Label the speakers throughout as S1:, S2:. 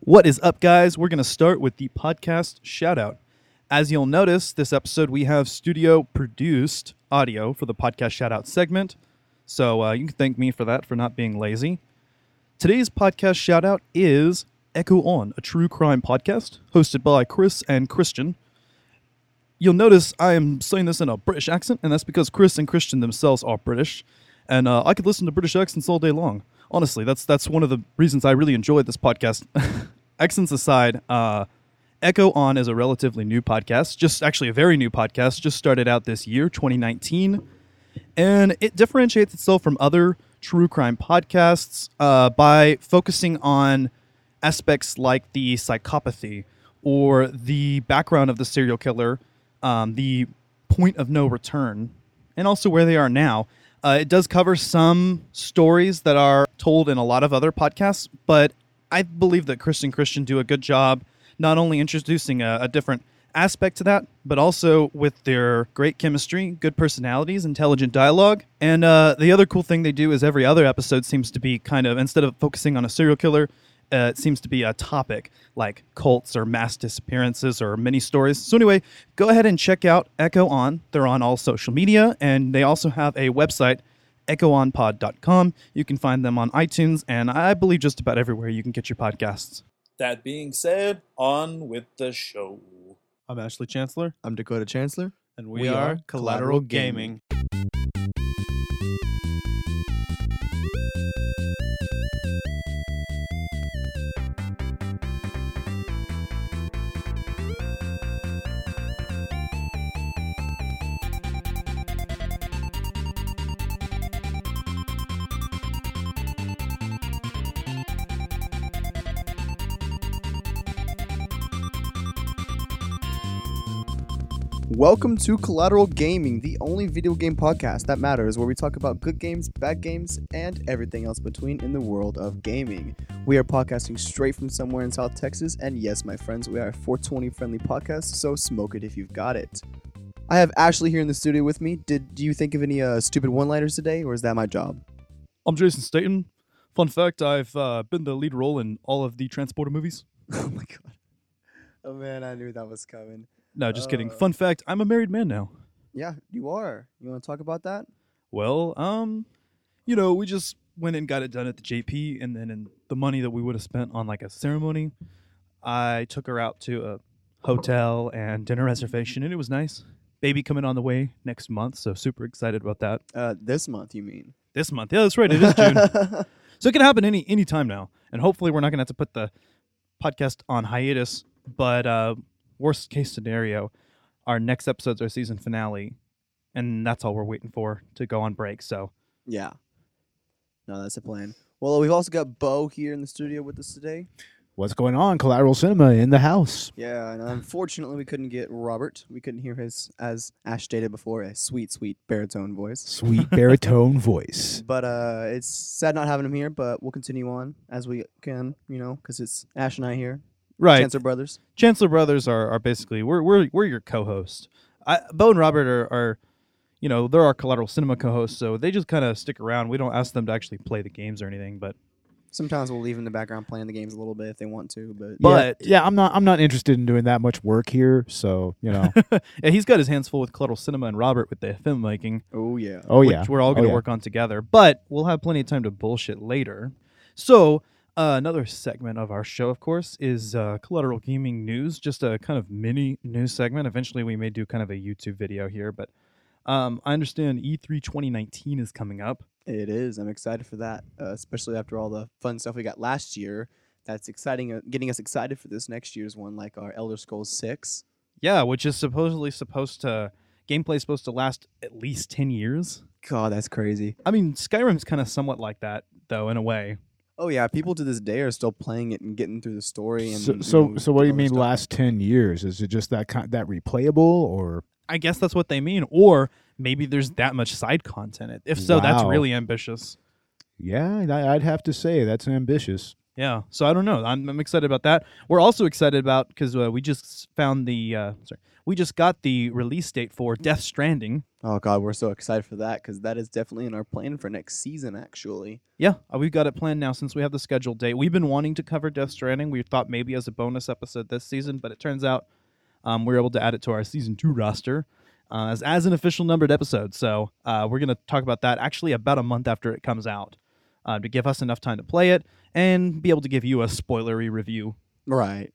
S1: What is up, guys? We're going to start with the podcast shout out. As you'll notice, this episode we have studio produced audio for the podcast shout out segment. So uh, you can thank me for that, for not being lazy. Today's podcast shout out is Echo On, a true crime podcast hosted by Chris and Christian. You'll notice I am saying this in a British accent, and that's because Chris and Christian themselves are British, and uh, I could listen to British accents all day long. Honestly, that's that's one of the reasons I really enjoyed this podcast. accents aside, uh, Echo On is a relatively new podcast, just actually a very new podcast, just started out this year, 2019, and it differentiates itself from other true crime podcasts uh, by focusing on aspects like the psychopathy or the background of the serial killer, um, the point of no return, and also where they are now. Uh, it does cover some stories that are told in a lot of other podcasts, but I believe that Christian Christian do a good job not only introducing a, a different aspect to that, but also with their great chemistry, good personalities, intelligent dialogue. And uh, the other cool thing they do is every other episode seems to be kind of, instead of focusing on a serial killer, uh, it seems to be a topic like cults or mass disappearances or mini stories. So, anyway, go ahead and check out Echo On. They're on all social media, and they also have a website, echoonpod.com. You can find them on iTunes, and I believe just about everywhere you can get your podcasts. That being said, on with the show.
S2: I'm Ashley Chancellor,
S3: I'm Dakota Chancellor.
S2: and we,
S3: We
S2: are,
S3: are
S2: Collateral
S3: Collateral
S2: Gaming.
S3: Gaming. Welcome to Collateral Gaming, the only video game podcast that matters, where we talk about good games, bad games, and everything else between in the world of gaming. We are podcasting straight from somewhere in South Texas, and yes, my friends, we are a 420 friendly podcast, so smoke it if you've got it. I have Ashley here in the studio with me. Did do you think of any uh, stupid one-liners today, or is that my job?
S1: I'm Jason Statham. Fun fact I've uh, been the lead role in all of the Transporter movies.
S3: oh my god! Oh man, I knew that was coming.
S1: No, just kidding.
S3: Uh.
S1: Fun fact I'm a married man now.
S3: Yeah, you are. You want to talk about that?
S1: Well, um, you know, we just went and got it done at the JP, and then in the money that we would have spent on like a ceremony, I took her out to a hotel and dinner reservation, and it was nice. Baby coming on the way next month, so super excited about that.
S3: Uh, this month, you mean?
S1: This month, yeah, that's right. It is June, so it can happen any any time now, and hopefully we're not gonna have to put the podcast on hiatus. But uh, worst case scenario, our next episode's our season finale, and that's all we're waiting for to go on break. So.
S3: Yeah. No, that's the plan. Well, we've also got Bo here in the studio with us today.
S4: What's going on? Collateral Cinema in the house.
S3: Yeah, and unfortunately, we couldn't get Robert. We couldn't hear his, as Ash stated before, a sweet, sweet baritone voice.
S4: Sweet baritone voice.
S3: But uh, it's sad not having him here. But we'll continue on as we can, you know, because it's Ash and I here,
S1: Right.
S3: Chancellor Brothers.
S1: Chancellor Brothers are, are basically we're we're we're your co-host. I, Bo and Robert are, are, you know, they're our collateral cinema co-hosts, so they just kind of stick around. We don't ask them to actually play the games or anything, but
S3: Sometimes we'll leave in the background playing the games a little bit if they want to. But
S4: Yeah,
S1: But-
S4: yeah, I'm not. I'm not interested in doing that much work here. So you know.
S1: yeah, he's got his hands full with collateral cinema and Robert with the filmmaking,
S3: oh yeah,
S4: Oh
S1: which
S4: yeah.
S1: we're all
S4: Oh,
S1: going to
S4: yeah.
S1: work on together. But we'll have plenty of time to bullshit later. So. Uh, another segment of our show, of course, is uh, collateral gaming news. Just a kind of mini news segment. Eventually, we may do kind of a YouTube video here, but um, I understand E3 2019 is coming up.
S3: it is. I'm excited for that, uh, especially after all the fun stuff we got last year. That's exciting, uh, getting us excited for this next year's one, like our Elder Scrolls Six.
S1: Yeah, which is supposedly supposed to gameplay is supposed to last at least ten years.
S3: God, that's crazy.
S1: I mean, Skyrim's kind of somewhat like that, though, in a way.
S3: Oh yeah, people to this day are still playing it and getting through the story. And
S4: So,
S3: you
S4: so,
S3: know,
S4: so what do you mean
S3: stuff.
S4: last ten years? Is it just that kind, that replayable or?
S1: I guess that's what they mean, or maybe there's that much side content. If so, that's really ambitious.
S4: Yeah, I- I'd have to say that's ambitious.
S1: Yeah, so I don't know. I'm, I'm excited about that. We're also excited about because uh, we just found the uh, sorry, we just got the release date for Death Stranding.
S3: Oh god, we're so excited for that because that is definitely in our plan for next season. Actually,
S1: Yeah, uh, we've got it planned now since we have the scheduled date. We've been wanting to cover Death Stranding. We thought maybe as a bonus episode this season, but it turns out um, we're able to add it to our season two roster uh, as as an official numbered episode. So uh, we're gonna talk about that actually about a month after it comes out uh, to give us enough time to play it and be able to give you a spoilery review
S3: right?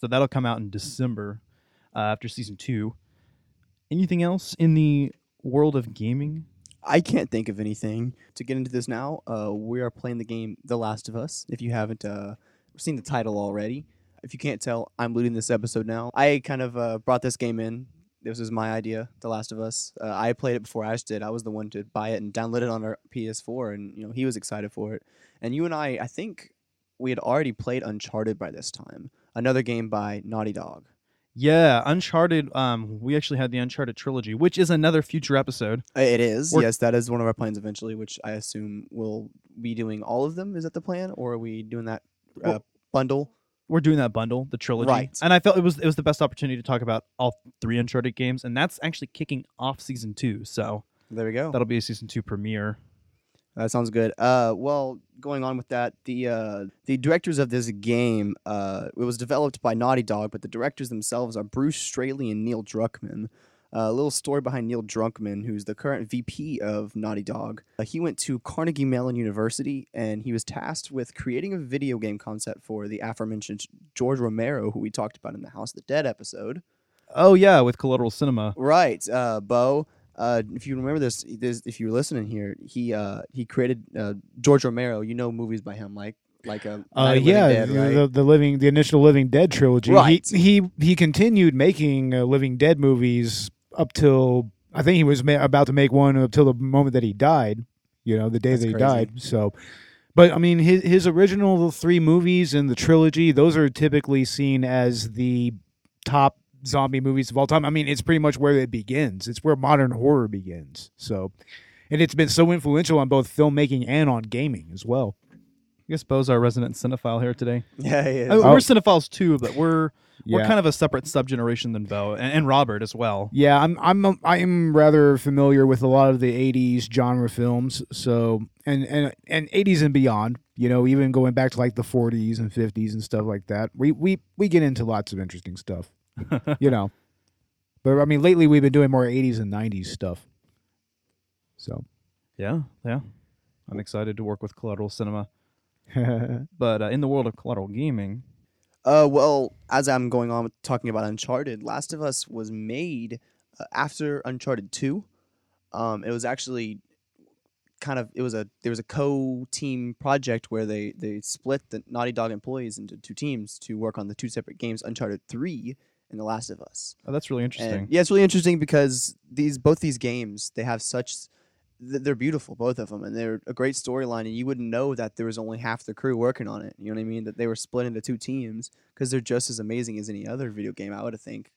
S1: So that'll come out in December uh, after season two. Anything else in the world of gaming?
S3: I can't think of anything to get into this now. Uh, we are playing the game The Last of Us. If you haven't uh, seen the title already, if you can't tell, I'm leading this episode now. I kind of uh, brought this game in. This was my idea, The Last of Us. Uh, I played it before Ash did. I was the one to buy it and download it on our PS4, and you know he was excited for it. And you and I, I think we had already played Uncharted by this time, another game by Naughty Dog.
S1: Yeah, Uncharted. Um, we actually had the Uncharted trilogy, which is another future episode.
S3: Uh, It is.
S1: We're-
S3: yes, that is one of our plans eventually, which I assume we'll be doing all of them. Is that the plan, or are we doing that uh,
S1: Well-
S3: bundle?
S1: We're doing that bundle, the trilogy,
S3: Right.
S1: and I felt it was it was the best opportunity to talk about all three Uncharted games, and that's actually kicking off season two. So
S3: There we go.
S1: that'll be a season two premiere.
S3: That sounds good. Uh, well, going on with that, the uh, the directors of this game, uh, it was developed by Naughty Dog, but the directors themselves are Bruce Straley and Neil Druckmann. Uh, a little story behind Neil Druckmann, who's the current VP of Naughty Dog. Uh, he went to Carnegie Mellon University, and he was tasked with creating a video game concept for the aforementioned George Romero, who we talked about in the House of the Dead episode.
S1: Oh yeah, with Collateral Cinema.
S3: Right, uh, Bo. Uh, if you remember this, this, if you're listening here, he uh, he created uh, George Romero. You know movies by him, like like a
S4: Uh, yeah, the, the, the living, the initial Living Dead trilogy.
S3: Right.
S4: He he, he continued making uh, Living Dead movies up till I think he was ma- about to make one up till the moment that he died. You know, the day
S3: That's
S4: that he
S3: crazy.
S4: died. So, but I mean, his his original three movies in the trilogy, those are typically seen as the top zombie movies of all time. I mean, it's pretty much where it begins. It's where modern horror begins. So, and it's been so influential on both filmmaking and on gaming as well.
S1: I guess Bo's our resident cinephile here today.
S3: yeah, he is.
S1: I mean,
S4: Oh.
S1: We're oh. cinephiles too, but we're we're kind of a separate subgeneration than Bo and, and Robert as well.
S4: Yeah, I'm I'm I'm rather familiar with a lot of the '80s genre films. So and and and '80s and beyond. You know, even going back to like the '40s and '50s and stuff like that. We we we get into lots of interesting stuff. you know, but I mean, lately we've been doing more '80s and '90s stuff. So.
S1: Yeah, yeah. I'm excited to work with Collateral Cinema. But uh, in the world of collateral gaming,
S3: Uh, well, as I'm going on with talking about Uncharted, Last of Us was made uh, after Uncharted Two. Um, it was actually kind of it was a there was a co-team project where they they split the Naughty Dog employees into two teams to work on the two separate games, Uncharted Three and The Last of Us.
S1: oh, that's really interesting.
S3: And yeah, it's really interesting because these both these games they have such they're beautiful both of them and they're a great storyline and you wouldn't know that there was only half the crew working on it. You know what I mean? That they were split into two teams because they're just as amazing as any other video game. I would think.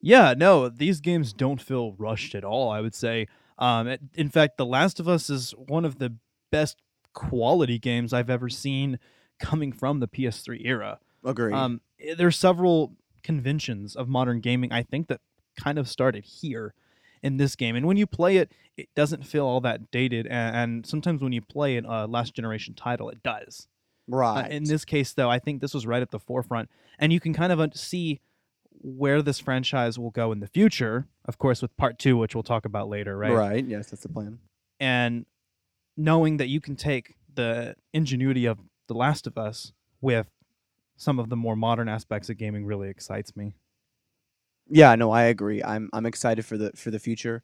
S1: Yeah, no, these games don't feel rushed at all. I would say. Um, it- in fact, The Last of Us is one of the best quality games I've ever seen coming from the PS3 era.
S3: agree
S1: Um, i- there's several conventions of modern gaming I think that kind of started here in this game, and when you play it, it doesn't feel all that dated. And, and sometimes when you play a uh, last generation title, it does. Uh,
S3: right.
S1: in this case, though, I think this was right at the forefront, and you can kind of see where this franchise will go in the future. Of course, with part two, which we'll talk about later, right?
S3: Right. Yes, that's the plan.
S1: And knowing that you can take the ingenuity of The Last of Us with some of the more modern aspects of gaming really excites me.
S3: Yeah, no, I agree. I'm I'm excited for the for the future.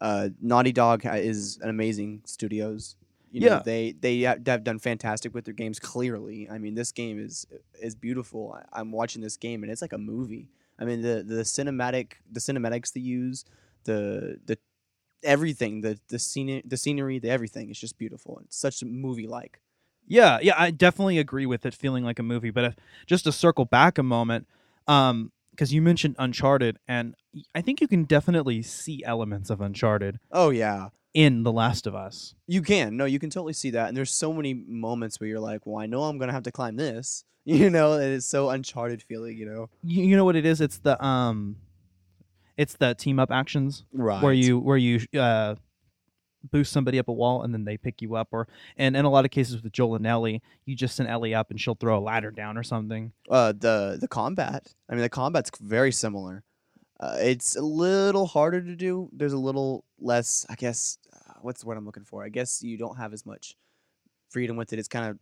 S3: Uh, Naughty Dog is an amazing studios. You know,
S1: Yeah.
S3: they they have done fantastic with their games. Clearly, I mean, this game is is beautiful. I'm watching this game and it's like a movie. I mean, the the cinematic the cinematics they use, the the everything, the the scene the scenery, the everything. is just beautiful. It's such movie like.
S1: Yeah, yeah, I definitely agree with it feeling like a movie. But if, just to circle back a moment, um, because you mentioned Uncharted, and I think you can definitely see elements of Uncharted.
S3: Oh yeah.
S1: in The Last of Us.
S3: You can. No, you can totally see that. And there's so many moments where you're like, well, I know I'm going to have to climb this. You know, it's so uncharted feeling, you know?
S1: You, you know what it is? It's the um, it's the team up actions
S3: Right.
S1: where you where you uh boost somebody up a wall and then they pick you up or and in a lot of cases with Joel and Ellie, you just send Ellie up and she'll throw a ladder down or something.
S3: uh, the the combat. I mean, the combat's very similar. Uh, it's a little harder to do. There's a little less, I guess. Uh, what's the word I'm looking for? I guess you don't have as much freedom with it. It's kind of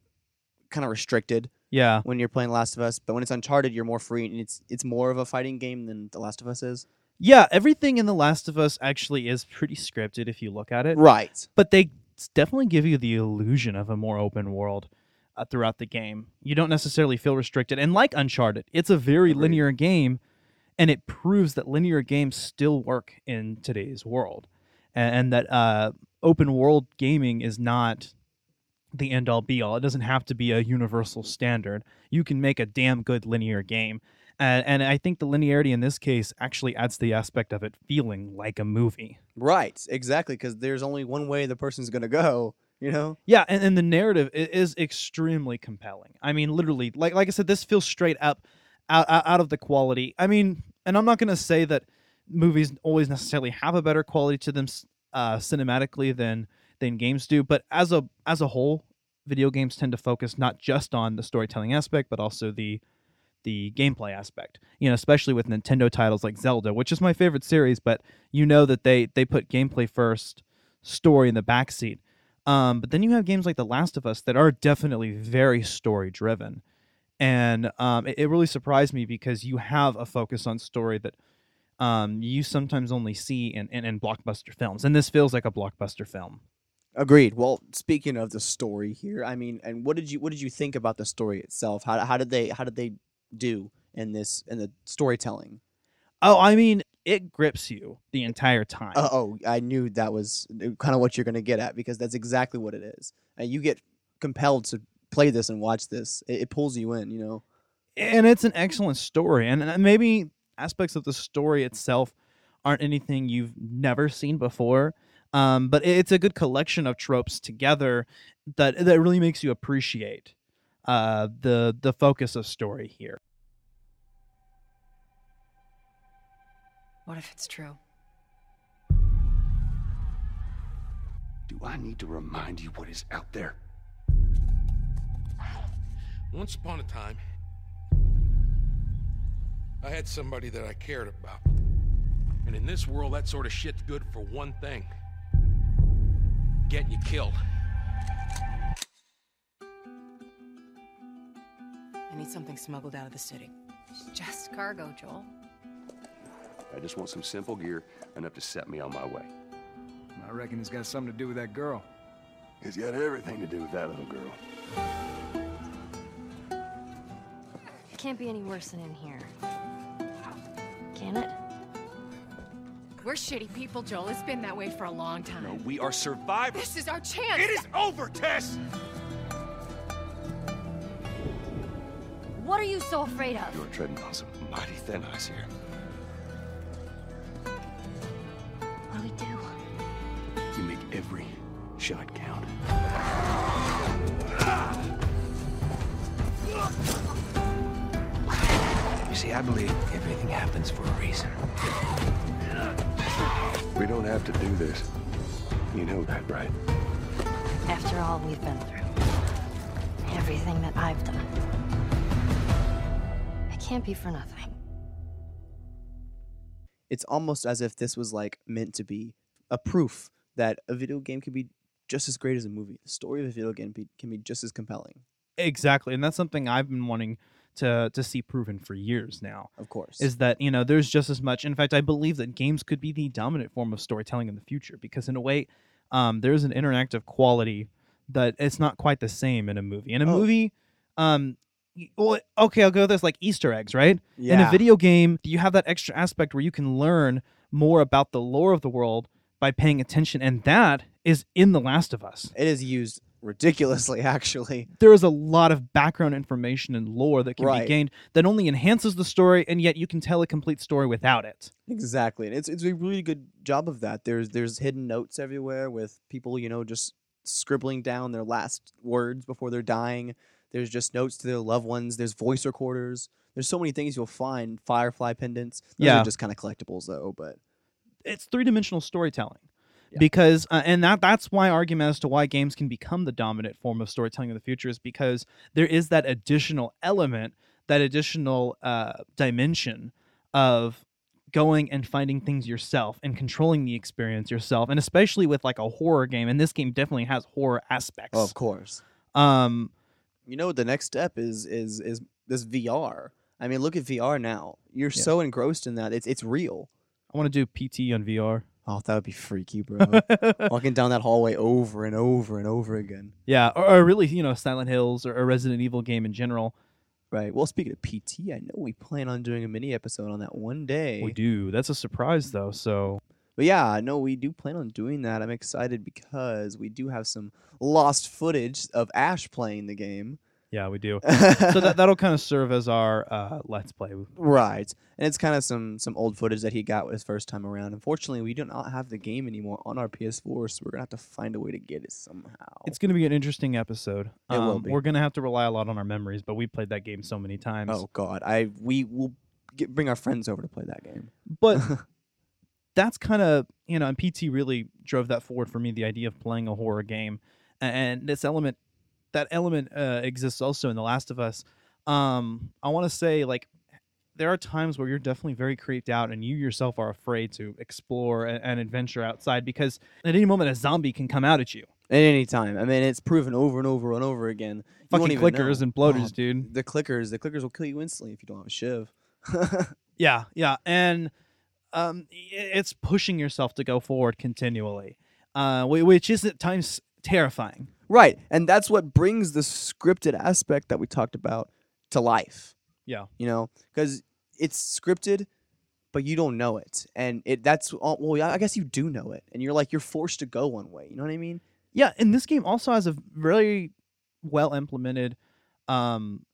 S3: kind of restricted
S1: Yeah.
S3: when you're playing Last of Us. But when it's Uncharted, you're more free, and it's it's more of a fighting game than The Last of Us is.
S1: Yeah, everything in The Last of Us actually is pretty scripted if you look at it.
S3: Right.
S1: But they definitely give you the illusion of a more open world uh, throughout the game. You don't necessarily feel restricted. And like Uncharted, it's a very
S3: Agreed.
S1: linear game, and it proves that linear games still work in today's world, and, and that uh, open world gaming is not the end all be all. It doesn't have to be a universal standard. You can make a damn good linear game. And, and I think the linearity in this case actually adds the aspect of it feeling like a movie.
S3: Right. Exactly. Because there's only one way the person's gonna go. You know.
S1: Yeah, and, and the narrative is extremely compelling. I mean, literally, like like I said, this feels straight up out, out out of the quality. I mean, and I'm not going to say that movies always necessarily have a better quality to them uh, cinematically than than games do, but as a as a whole, video games tend to focus not just on the storytelling aspect, but also the the gameplay aspect. You know, especially with Nintendo titles like Zelda, which is my favorite series, but you know that they they put gameplay first, story in the backseat. Um, but then you have games like The Last of Us that are definitely very story driven. And um, it, it really surprised me because you have a focus on story that um, you sometimes only see in, in, in blockbuster films. And this feels like a blockbuster film.
S3: Agreed. Well, speaking of the story here, I mean, and what did you what did you think about the story itself? How how did they how did they do in this in the storytelling?
S1: Oh, I mean, it grips you the entire time.
S3: Uh, oh, I knew that was kind of what you're gonna get at because that's exactly what it is. And you get compelled to play this and watch this. It, it pulls you in. You know.
S1: and it's an excellent story and and maybe aspects of the story itself aren't anything you've never seen before um, but it's a good collection of tropes together that that really makes you appreciate uh, the the focus of story here
S5: What if it's true?
S6: Do I need to remind you what is out there?
S7: Once upon a time, I had somebody that I cared about. And in this world, that sort of shit's good for one thing getting you killed.
S5: I need something smuggled out of the city.
S8: It's just cargo, Joel.
S6: I just want some simple gear enough to set me on my way.
S9: I reckon it's got something to do with that girl.
S6: It's got everything to do with that little girl.
S8: It can't be any worse than in here. Can it?
S10: We're shitty people, Joel. It's been that way for a long time.
S6: No, we are survivors.
S10: This is our chance.
S6: It is over, Tess!
S8: What are you so afraid of?
S6: You're treading on some mighty thin ice here.
S8: What do we do?
S6: You make every shot count.
S9: You see, I believe everything happens for a reason.
S6: We don't have to do this. You know that, right?
S8: After all we've been through, everything that I've done, can't be for nothing.
S3: It's almost as if this was like meant to be a proof that a video game can be just as great as a movie. The story of a video game be, can be just as compelling.
S1: exactly and that's something i've been wanting to to see proven for years now
S3: Of course.
S1: is that you know there's just as much in fact i believe that games could be the dominant form of storytelling in the future because in a way um, there's an interactive quality that it's not quite the same in a movie in a
S3: Oh.
S1: movie um y- well, okay i'll go with this like easter eggs right
S3: yeah.
S1: in a video game you have that extra aspect where you can learn more about the lore of the world by paying attention and that is in the last of us
S3: it is used ridiculously actually.
S1: there is a lot of background information and lore that can
S3: Right.
S1: be gained that only enhances the story, and yet you can tell a complete story without it.
S3: Exactly, and it's it's a really good job of that. There's there's hidden notes everywhere with people, you know, just scribbling down their last words before they're dying. There's just notes to their loved ones. There's voice recorders. There's so many things you'll find. Firefly pendants. Those
S1: Yeah.
S3: are just kind of collectibles though. But
S1: It's three dimensional storytelling.
S3: Yeah.
S1: Because uh, and that that's my argument as to why games can become the dominant form of storytelling in the future is because there is that additional element, that additional uh, dimension of going and finding things yourself and controlling the experience yourself, and especially with like a horror game. And this game definitely has horror aspects.
S3: oh, of course,
S1: Um,
S3: you know the next step is is is this VR. I mean, look at VR now. You're
S1: Yeah.
S3: so engrossed in that. It's it's real.
S1: I want to do PT on VR.
S3: Oh, that would be freaky, bro. Walking down that hallway over and over and over again.
S1: Yeah, or, or really, you know, Silent Hills or a Resident Evil game in general.
S3: Right. Well, speaking of PT, I know we plan on doing a mini episode on that one day.
S1: We do. That's a surprise, though. So
S3: But yeah, no, we do plan on doing that. I'm excited because we do have some lost footage of Ash playing the game.
S1: yeah, we do. so that that'll kind of serve as our uh, let's play.
S3: right. And it's kind of some some old footage that he got his first time around. Unfortunately, we do not have the game anymore on our PS4, so we're gonna have to find a way to get it somehow.
S1: It's going to be an interesting episode.
S3: It will
S1: Um,
S3: be.
S1: We're going to have to rely a lot on our memories, but we played that game so many times.
S3: oh god, I we will get, bring our friends over to play that game.
S1: But that's kind of you know, and PT really drove that forward for me. The idea of playing a horror game, and this element, that element uh, exists also in The Last of Us. Um, I want to say like there are times where you're definitely very creeped out, and you yourself are afraid to explore and, adventure outside because at any moment a zombie can come out at you.
S3: At any time. I mean, it's proven over and over and over again. You
S1: Fucking clickers
S3: know.
S1: and bloaters,
S3: Oh,
S1: dude.
S3: The clickers, the clickers will kill you instantly if you don't have a shiv.
S1: Yeah, yeah, and um, it's pushing yourself to go forward continually, uh, which is at times terrifying.
S3: Right. And that's what brings the scripted aspect that we talked about to life.
S1: Yeah.
S3: You know, because it's scripted, but you don't know it. And it that's well, yeah, I guess you do know it. And you're like, you're forced to go one way. You know what I mean?
S1: Yeah, and this game also has a very well implemented. Um,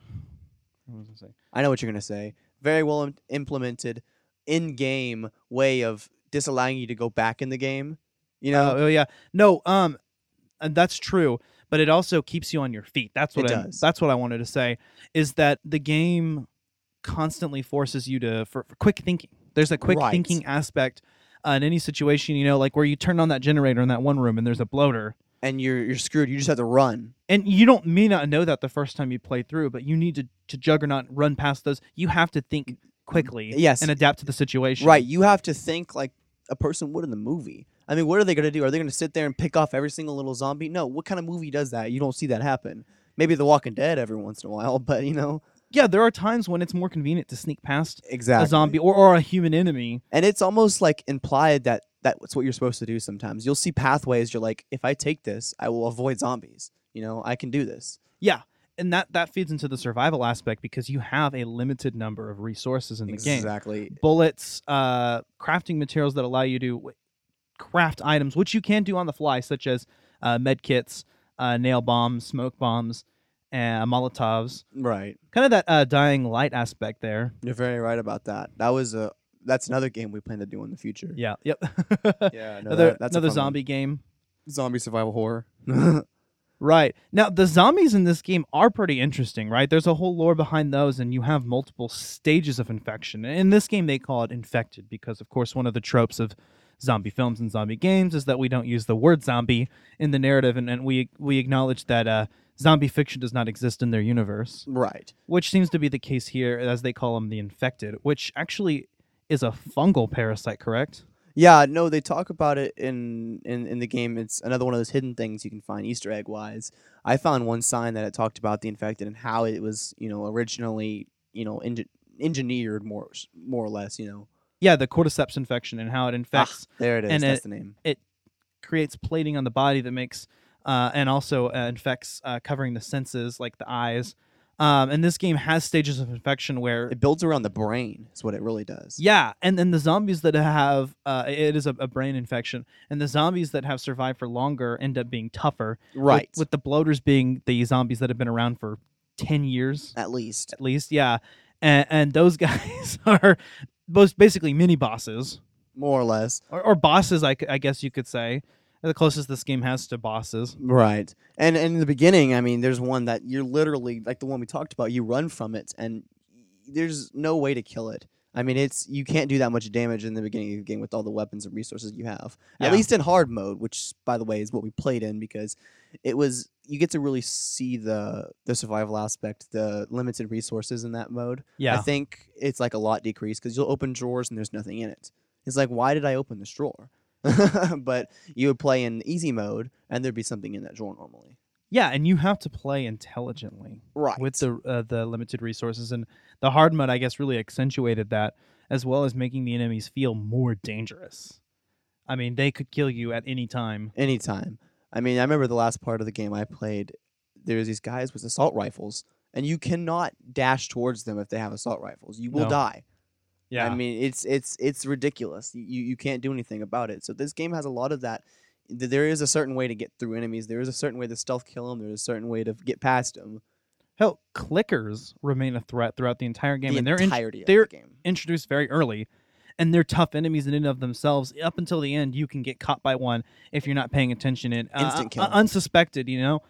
S1: what was I?
S3: I know what you're going to say. Very well im- implemented in game way of disallowing you to go back in the game. You know?
S1: Oh, oh, yeah, no, um, and that's true, but it also keeps you on your feet. That's what
S3: It
S1: I,
S3: does.
S1: that's what I wanted to say is that the game constantly forces you to for, for quick thinking. There's a quick
S3: Right.
S1: thinking aspect uh, in any situation, you know, like where you turn on that generator in that one room and there's a bloater.
S3: and you're you're screwed. You just have to run.
S1: and you don't may not know that the first time you play through, but you need to to juggernaut run past those. You have to think quickly, mm,
S3: Yes.
S1: and adapt to the situation.
S3: Right. You have to think like a person would in the movie. I mean, what are they going to do? Are they going to sit there and pick off every single little zombie? No. What kind of movie does that? You don't see that happen. Maybe The Walking Dead every once in a while, but you know,
S1: Yeah, there are times when it's more convenient to sneak past
S3: exactly.
S1: a zombie or, or a human enemy.
S3: And it's almost like implied that that's what you're supposed to do sometimes. You'll see pathways. You're like, if I take this, I will avoid zombies. You know, I can do this.
S1: Yeah, and that that feeds into the survival aspect because you have a limited number of resources in the game.
S3: Exactly.
S1: Bullets, uh, crafting materials that allow you to craft items, which you can do on the fly, such as uh, med kits, uh, nail bombs, smoke bombs, and Molotovs.
S3: Right.
S1: Kind of that uh, dying light aspect there.
S3: You're very right about that. That was a. That's another game we plan to do in the future.
S1: Yeah. Yep.
S3: Yeah. No,
S1: another
S3: that- that's
S1: another
S3: fun one.
S1: zombie game.
S3: Zombie survival horror.
S1: Right. Now, the zombies in this game are pretty interesting, right? There's a whole lore behind those, and you have multiple stages of infection. In this game, they call it infected because, of course, one of the tropes of zombie films and zombie games is that we don't use the word zombie in the narrative, and, and we, we acknowledge that uh, zombie fiction does not exist in their universe,
S3: right.
S1: which seems to be the case here, as they call them the infected, which actually is a fungal parasite, correct?
S3: Yeah, no, they talk about it in, in in the game. It's another one of those hidden things you can find Easter egg wise. I found one sign that it talked about the infected and how it was, you know, originally, you know, engi- engineered more more or less, you know.
S1: Yeah, the cordyceps infection and how it infects.
S3: Ah, there it is.
S1: and
S3: That's
S1: it-
S3: the name.
S1: it creates plating on the body that makes uh, and also uh, infects uh, covering the senses like the eyes Um, and this game has stages of infection where
S3: It builds around the brain. Is what it really does.
S1: yeah, and then the zombies that have uh, it is a, a brain infection, and the zombies that have survived for longer end up being tougher. with-
S3: Right.
S1: With, the bloaters being the zombies that have been around for ten years
S3: At least.
S1: at least, yeah, and, and those guys are most basically mini bosses
S3: More or less.
S1: or, or bosses. I, c- I guess you could say the closest this game has to bosses.
S3: Right. And, and in the beginning, I mean, there's one that you're literally like the one we talked about. You run from it, and there's no way to kill it. I mean, it's you can't do that much damage in the beginning of the game with all the weapons and resources you have.
S1: Yeah.
S3: At least in hard mode, which by the way is what we played in because it was you get to really see the the survival aspect, the limited resources in that mode.
S1: Yeah, I
S3: think it's like a lot decreased because you'll open drawers and there's nothing in it. It's like, why did I open this drawer? but you would play in easy mode and there'd be something in that drawer normally.
S1: yeah, and you have to play intelligently.
S3: Right.
S1: with the uh, the limited resources and the hard mode i guess really accentuated that as well as making the enemies feel more dangerous i mean they could kill you at any time
S3: anytime. I mean, I remember the last part of the game I played. There's these guys with assault rifles, and you cannot dash towards them if they have assault rifles. You will
S1: No.
S3: die.
S1: Yeah
S3: I mean, it's it's it's ridiculous. You you can't do anything about it. So this game has a lot of that. There is a certain way to get through enemies. There is a certain way to stealth kill them. There is a certain way to get past them.
S1: hell clickers remain a threat throughout the entire game
S3: the
S1: and they're in, they're
S3: of the game.
S1: introduced very early and they're tough enemies in and of themselves up until the end you can get caught by one if you're not paying attention and uh,
S3: Instant kill.
S1: uh, unsuspected you know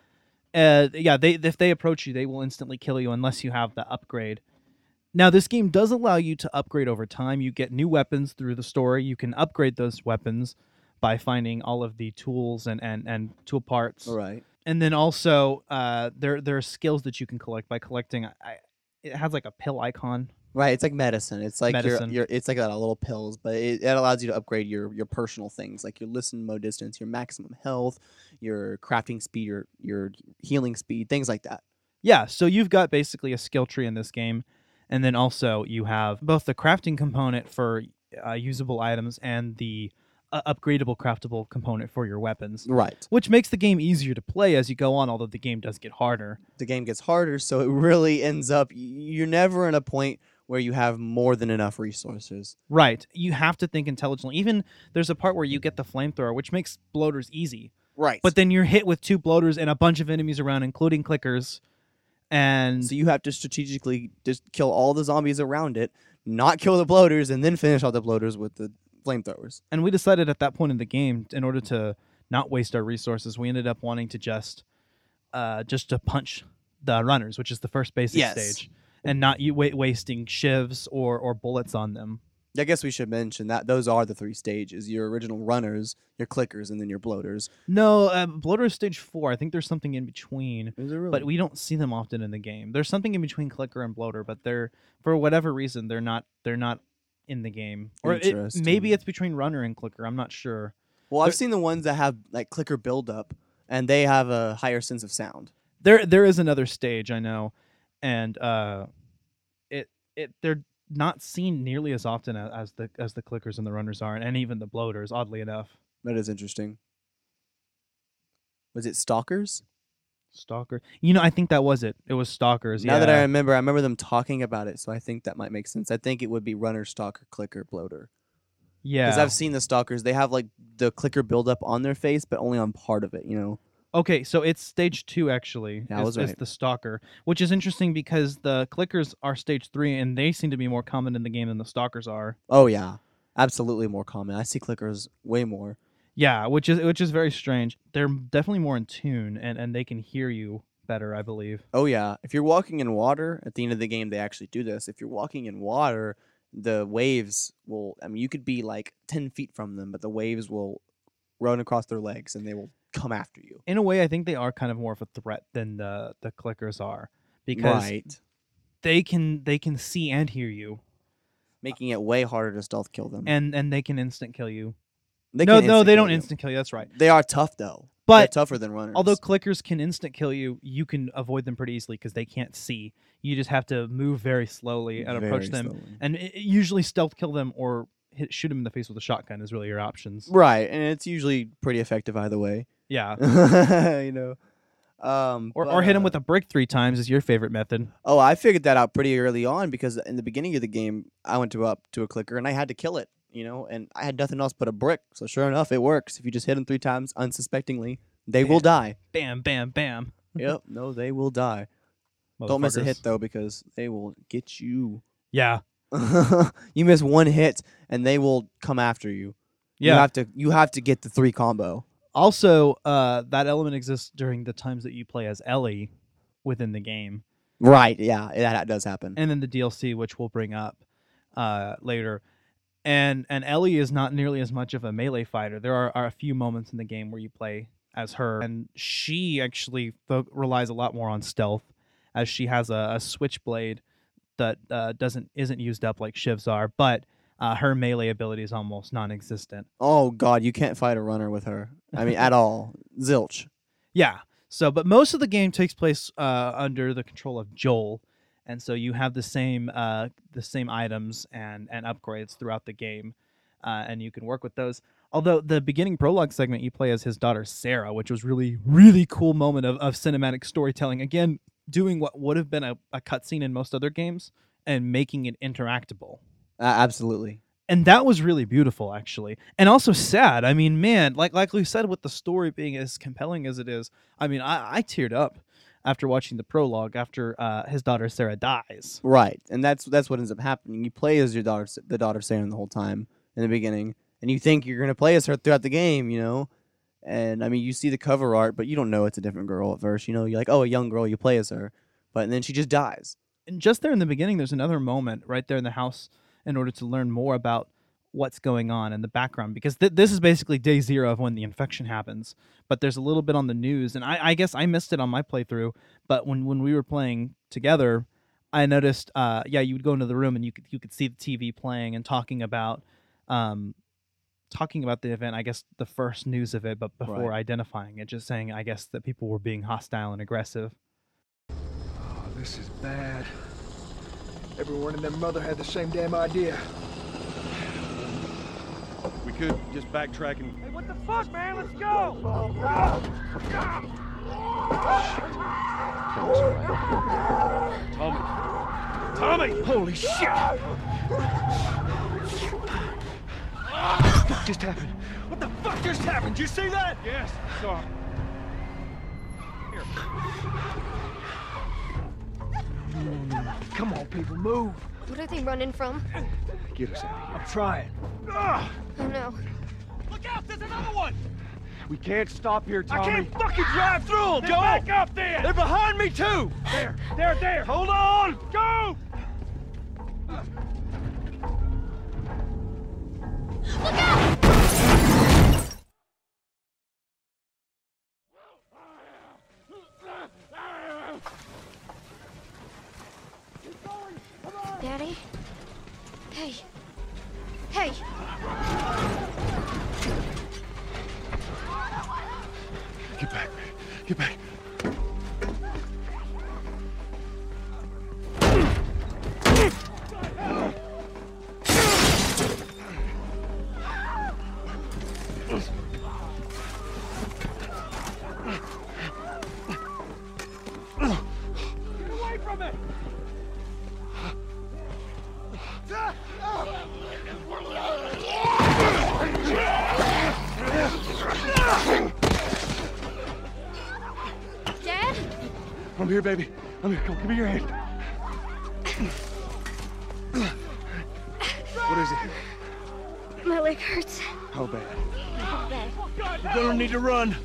S1: uh, yeah they if they approach you they will instantly kill you unless you have the upgrade now this game does allow you to upgrade over time you get new weapons through the story you can upgrade those weapons by finding all of the tools and and, and tool parts
S3: All right.
S1: and then also uh, there there are skills that you can collect by collecting I, it has like a pill icon
S3: Right, it's like medicine. It's like
S1: Medicine.
S3: Your, your, it's like a little pills, but it, it allows you to upgrade your your personal things, like your listen mode distance, your maximum health, your crafting speed, your your healing speed, things like that.
S1: Yeah, so you've got basically a skill tree in this game, and then also you have both the crafting component for uh, usable items and the uh, upgradable craftable component for your weapons,
S3: Right.
S1: which makes the game easier to play as you go on. Although the game does get harder.
S3: The game gets harder, so it really ends up you're never in a point where you have more than enough resources.
S1: Right, you have to think intelligently. Even there's a part where you get the flamethrower, which makes bloaters easy.
S3: Right.
S1: But then you're hit with two bloaters and a bunch of enemies around, including clickers, and
S3: so you have to strategically just kill all the zombies around it, not kill the bloaters, and then finish all the bloaters with the flamethrowers.
S1: and we decided at that point in the game in order to not waste our resources we ended up wanting to just uh just to punch the runners which is the first basic
S3: Yes.
S1: stage and not you wa- wasting shivs or or bullets on them
S3: I guess we should mention that those are the three stages: your original runners, your clickers, and then your bloaters.
S1: no uh, bloater is stage four i think there's something in between
S3: Is it really?
S1: but we don't see them often in the game there's something in between clicker and bloater but they're for whatever reason they're not they're not in the game or it, maybe it's between runner and clicker i'm not sure
S3: well, I've
S1: there-
S3: seen the ones that have like clicker buildup, and they have a higher sense of sound.
S1: there there is another stage I know, and uh, it it they're not seen nearly as often as the as the clickers and the runners are, and even the bloaters. Oddly enough,
S3: That is interesting. Was it stalkers?
S1: stalker. You know, I think that was it. It was stalkers.
S3: Now that I remember, I remember them talking about it, so I think that might make sense. I think it would be runner, stalker, clicker, bloater.
S1: yeah.
S3: Because I've seen the stalkers; they have like the clicker buildup on their face, but only on part of it. You know.
S1: Okay, so it's stage two actually.
S3: I
S1: is,
S3: was
S1: is
S3: right.
S1: the stalker, which is interesting because the clickers are stage three, and they seem to be more common in the game than the stalkers are.
S3: Oh yeah, absolutely more common. I see clickers way more.
S1: Yeah, which is which is very strange. They're definitely more in tune, and and they can hear you better, I believe.
S3: Oh yeah, if you're walking in water, at the end of the game they actually do this. If you're walking in water, the waves will. I mean, you could be like ten feet from them, but the waves will run across their legs and they will come after you.
S1: in a way, I think they are kind of more of a threat than the the clickers are because
S3: right,
S1: they can they can see and hear you,
S3: making it way harder to stealth kill them.
S1: and and they can instant kill you.
S3: they
S1: no, no, they don't
S3: you.
S1: instant kill you. That's right.
S3: They are tough though.
S1: But
S3: They're tougher than runners.
S1: although clickers can instant kill you, you can avoid them pretty easily because they can't see. You just have to move very slowly and approach them,
S3: slowly.
S1: and i usually stealth kill them or hit, shoot them in the face with a shotgun is really your options.
S3: right, and it's usually pretty effective either way.
S1: Yeah.
S3: you know. Um,
S1: Or,
S3: but,
S1: or hit him
S3: uh,
S1: with a brick three times is your favorite method.
S3: Oh, I figured that out pretty early on because in the beginning of the game, I went to up to a clicker and I had to kill it, you know, and I had nothing else but a brick. So sure enough, it works. If you just hit them three times unsuspectingly, they will die.
S1: Bam, bam, bam.
S3: yep, no, they will die. Don't miss a hit though because they will get you.
S1: Yeah.
S3: you miss one hit and they will come after you. You
S1: Yeah.
S3: have to you have to get the three combo.
S1: Also, uh, that element exists during the times that you play as Ellie within the game,
S3: Right, yeah, that, that does happen.
S1: and then the DLC, which we'll bring up uh, later. And and Ellie is not nearly as much of a melee fighter. There are, are a few moments in the game where you play as her, and she actually fo- relies a lot more on stealth, as she has a, a switchblade that uh, doesn't isn't used up like Shiv's are, but uh, her melee ability is almost non-existent.
S3: Oh god, you can't fight a runner with her. I mean at all. Zilch.
S1: Yeah. So, but most of the game takes place uh, under the control of Joel, and so you have the same uh, the same items and and upgrades throughout the game, uh, and you can work with those. Although the beginning prologue segment you play as his daughter Sarah, which was really really cool moment of, of cinematic storytelling. Again, doing what would have been a, a cutscene in most other games and making it interactable
S3: Uh, absolutely.
S1: And that was really beautiful actually and also sad i mean man like like we said with the story being as compelling as it is i mean i, I teared up after watching the prologue after uh, his daughter sarah dies
S3: Right, and that's that's what ends up happening. You play as your daughter, the daughter sarah the whole time in the beginning, and you think you're gonna play as her throughout the game, you know. And I mean, you see the cover art, but you don't know it's a different girl at first. You know, you're like, oh, a young girl, you play as her, but then she just dies.
S1: and just there in the beginning there's another moment right there in the house in order to learn more about what's going on in the background because th- this is basically day zero of when the infection happens but there's a little bit on the news and I, I guess i missed it on my playthrough but when, when we were playing together i noticed uh, yeah you would go into the room and you could you could see the tv playing and talking about um, talking about the event i guess the first news of it but before identifying it just saying i guess that people were being hostile and aggressive
S9: Oh, this is bad. Everyone and their mother had the same damn idea.
S2: We could just backtrack and
S9: Hey, what the fuck, man? Let's go!
S2: Tommy. Tommy!
S9: Holy shit! What the fuck just happened? What the fuck just happened? Did you see that?
S2: Yes, sorry.
S9: Come on, people, move.
S11: What are they running from?
S9: Get us out of here. I'm trying. Ah!
S11: Oh no.
S9: Look out! There's another one! We can't stop here, Tommy.
S2: I can't fucking drive through them! Go!
S9: back up there!
S2: They're behind me too! There, there, there! Hold on! Go!
S11: Daddy? Hey. Hey!
S2: Get back. Get back. Here, baby. I'm here. Come, give me your hand. What is it?
S11: My leg hurts.
S2: How bad?
S11: Oh, bad.
S2: You're gonna need to run.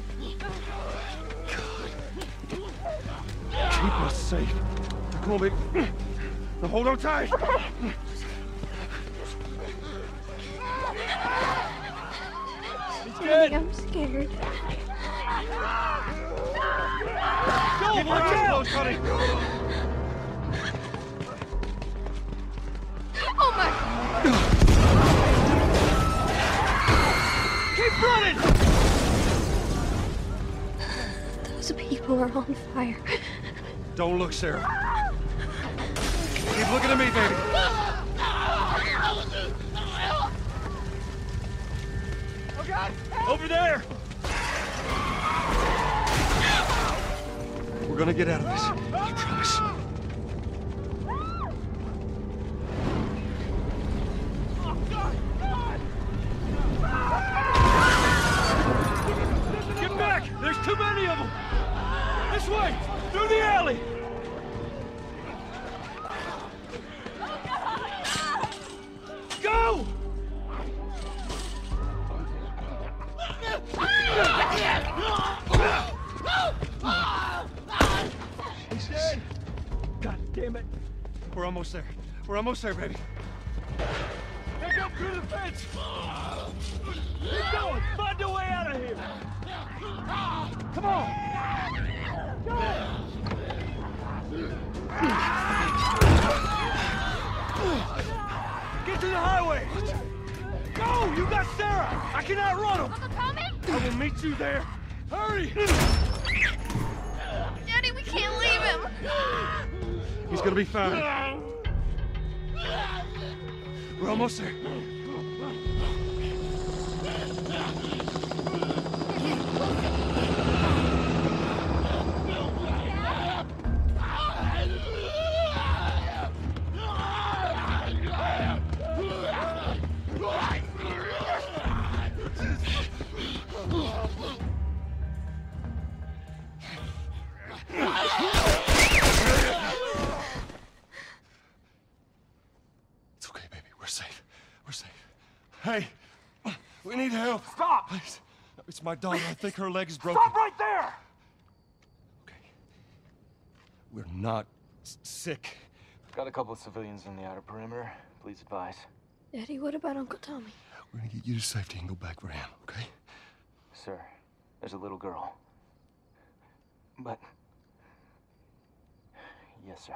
S2: Keep us safe. Come on, baby. Now hold on tight.
S11: Daddy, I'm scared.
S2: Go, watch out, honey.
S11: Oh my!
S2: Keep running.
S11: Those people are on fire.
S2: Don't look, Sarah. Keep looking at me, baby. Oh, God! Over there. Gonna get out of this. We're there, baby.
S9: Take up through the fence! Keep going! Find a way out of here! Come on! Go! Get to the highway! Go! You got Sarah! I can outrun him!
S11: Uncle Tommy?
S9: I will meet you there! Hurry!
S11: Daddy, we can't leave him.
S2: He's gonna be fine. We're almost there. It's my daughter. I think her leg is broken.
S9: Stop right there! Okay.
S2: We're not s- sick.
S12: Got a couple of civilians in the outer perimeter. Please advise.
S11: Eddie, what about Uncle Tommy?
S2: We're gonna get you to safety and go back for him, okay?
S12: Sir, there's a little girl. But. Yes, sir.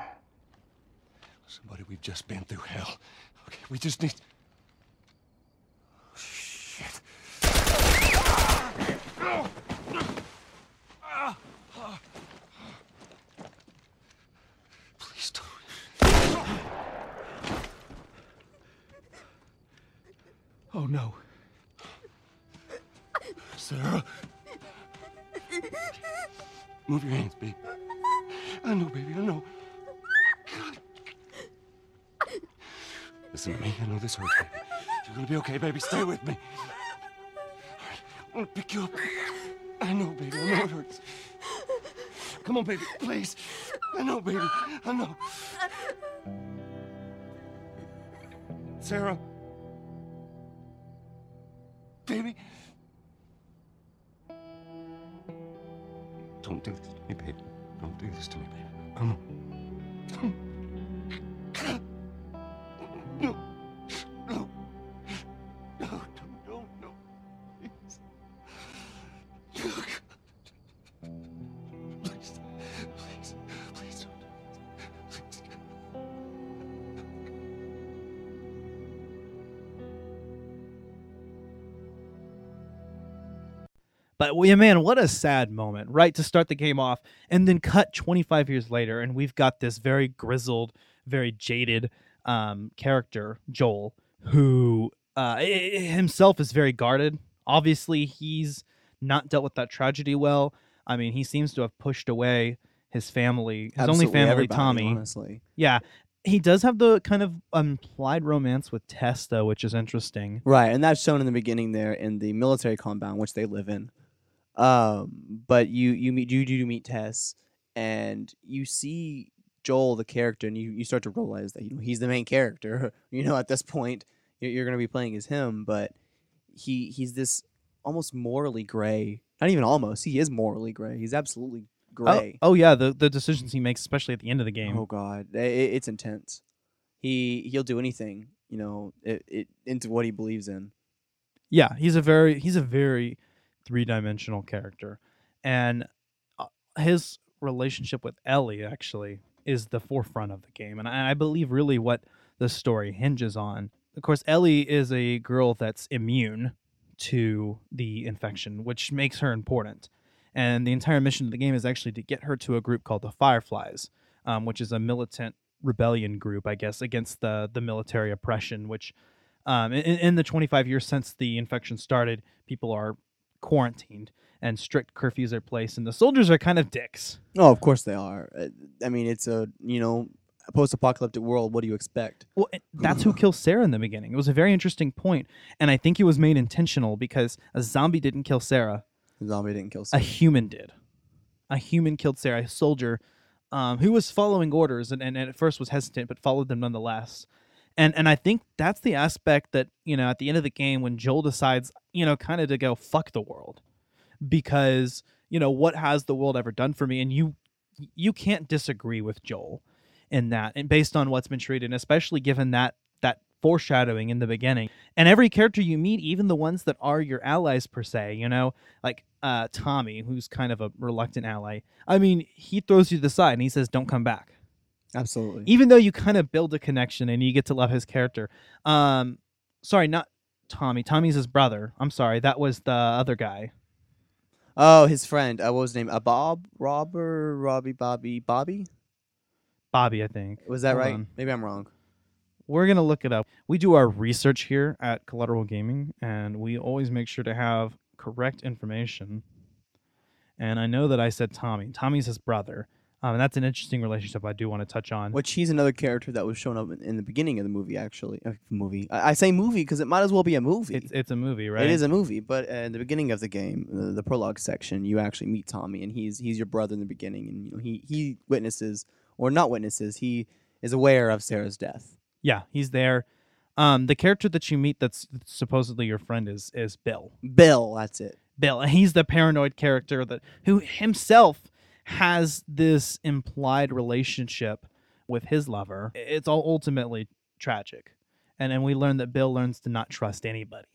S2: Somebody, we've just been through hell. Okay, we just need. Shit. Please don't. Oh no. Sarah. Move your hands, baby. I know, baby, I know. Listen to me. I know this hurts, baby. You're gonna be okay, baby. Stay with me. I'm gonna pick you up. I know, baby. I know it hurts. Come on, baby. Please. I know, baby. I know. Sarah. Baby. Don't do this to me, baby. Don't do this to me, baby. Come on. No.
S1: Well, yeah, man, what a sad moment, right? To start the game off and then cut 25 years later, and we've got this very grizzled, very jaded um, character, Joel, who uh, himself is very guarded. Obviously, he's not dealt with that tragedy well. I mean, he seems to have pushed away his family, his only
S3: Absolutely
S1: family,
S3: everybody,
S1: Tommy.
S3: honestly.
S1: Yeah. He does have the kind of implied romance with Tess, though, which is interesting.
S3: Right, and that's shown in the beginning there in the military compound which they live in. Um, but you you meet you do meet Tess, and you see Joel the character, and you, you start to realize that you know he's the main character. You know, at this point, you're, you're going to be playing as him, but he he's this almost morally gray. Not even almost. He is morally gray. He's absolutely
S1: Oh,
S3: gray.
S1: oh yeah, the the decisions he makes, especially at the end of the game.
S3: Oh God, I- i- it's intense. He he'll do anything, you know, it, it into what he believes in.
S1: Yeah, he's a very he's a very three dimensional character, and uh, his relationship with Ellie actually is the forefront of the game, and I, I believe really what the story hinges on. Of course, Ellie is a girl that's immune to the infection, which makes her important. And the entire mission of the game is actually to get her to a group called the Fireflies, um, which is a militant rebellion group, I guess, against the the military oppression. Which, um, in, in the 25 years since the infection started, people are quarantined, and strict curfews are placed, and the soldiers are kind of dicks.
S3: Oh, of course they are. Uh, I mean, it's a you know a post-apocalyptic world. What do you expect?
S1: Well, it- that's who kills Sarah in the beginning. It was a very interesting point, and I think it was made intentional because a zombie didn't kill Sarah.
S3: A zombie didn't kill. Sarah.
S1: A human did. A human killed Sarah, a soldier um, who was following orders and, and at first was hesitant, but followed them nonetheless. And and I think that's the aspect that you know at the end of the game when Joel decides you know kind of to go fuck the world, because you know what has the world ever done for me, and you you can't disagree with Joel in that, and based on what's been treated, especially given that that foreshadowing in the beginning, and every character you meet, even the ones that are your allies per se, you know, like uh, Tommy, who's kind of a reluctant ally. I mean, he throws you to the side and he says, "Don't come back."
S3: Absolutely.
S1: even though you kind of build a connection and you get to love his character. Um, sorry, not Tommy. Tommy's his brother. I'm sorry, that was the other guy.
S3: Oh, his friend. Uh, what was his name? Uh, Bob, Robber, Robbie, Bobby, Bobby.
S1: Bobby, I think.
S3: Was that
S1: Hold
S3: right?
S1: on.
S3: Maybe I'm wrong.
S1: We're gonna look it up. We do our research here at Collateral Gaming, and we always make sure to have correct information. And I know that I said Tommy. Tommy's his brother, um, and that's an interesting relationship I do want to touch on.
S3: Which he's another character that was shown up in, in the beginning of the movie. Actually, uh, movie. I, I say movie because it might as well be a movie.
S1: It's it's a movie, right?
S3: It is a movie, but uh, in the beginning of the game, uh, the prologue section, you actually meet Tommy, and he's he's your brother in the beginning, and you know he he witnesses or not witnesses, he is aware of Sarah's death.
S1: Yeah, he's there. Um, the character that you meet that's supposedly your friend is is Bill.
S3: Bill, that's it.
S1: Bill. and He's the paranoid character that who himself has this implied relationship with his lover. It's all ultimately tragic. And and we learn that Bill learns to not trust anybody.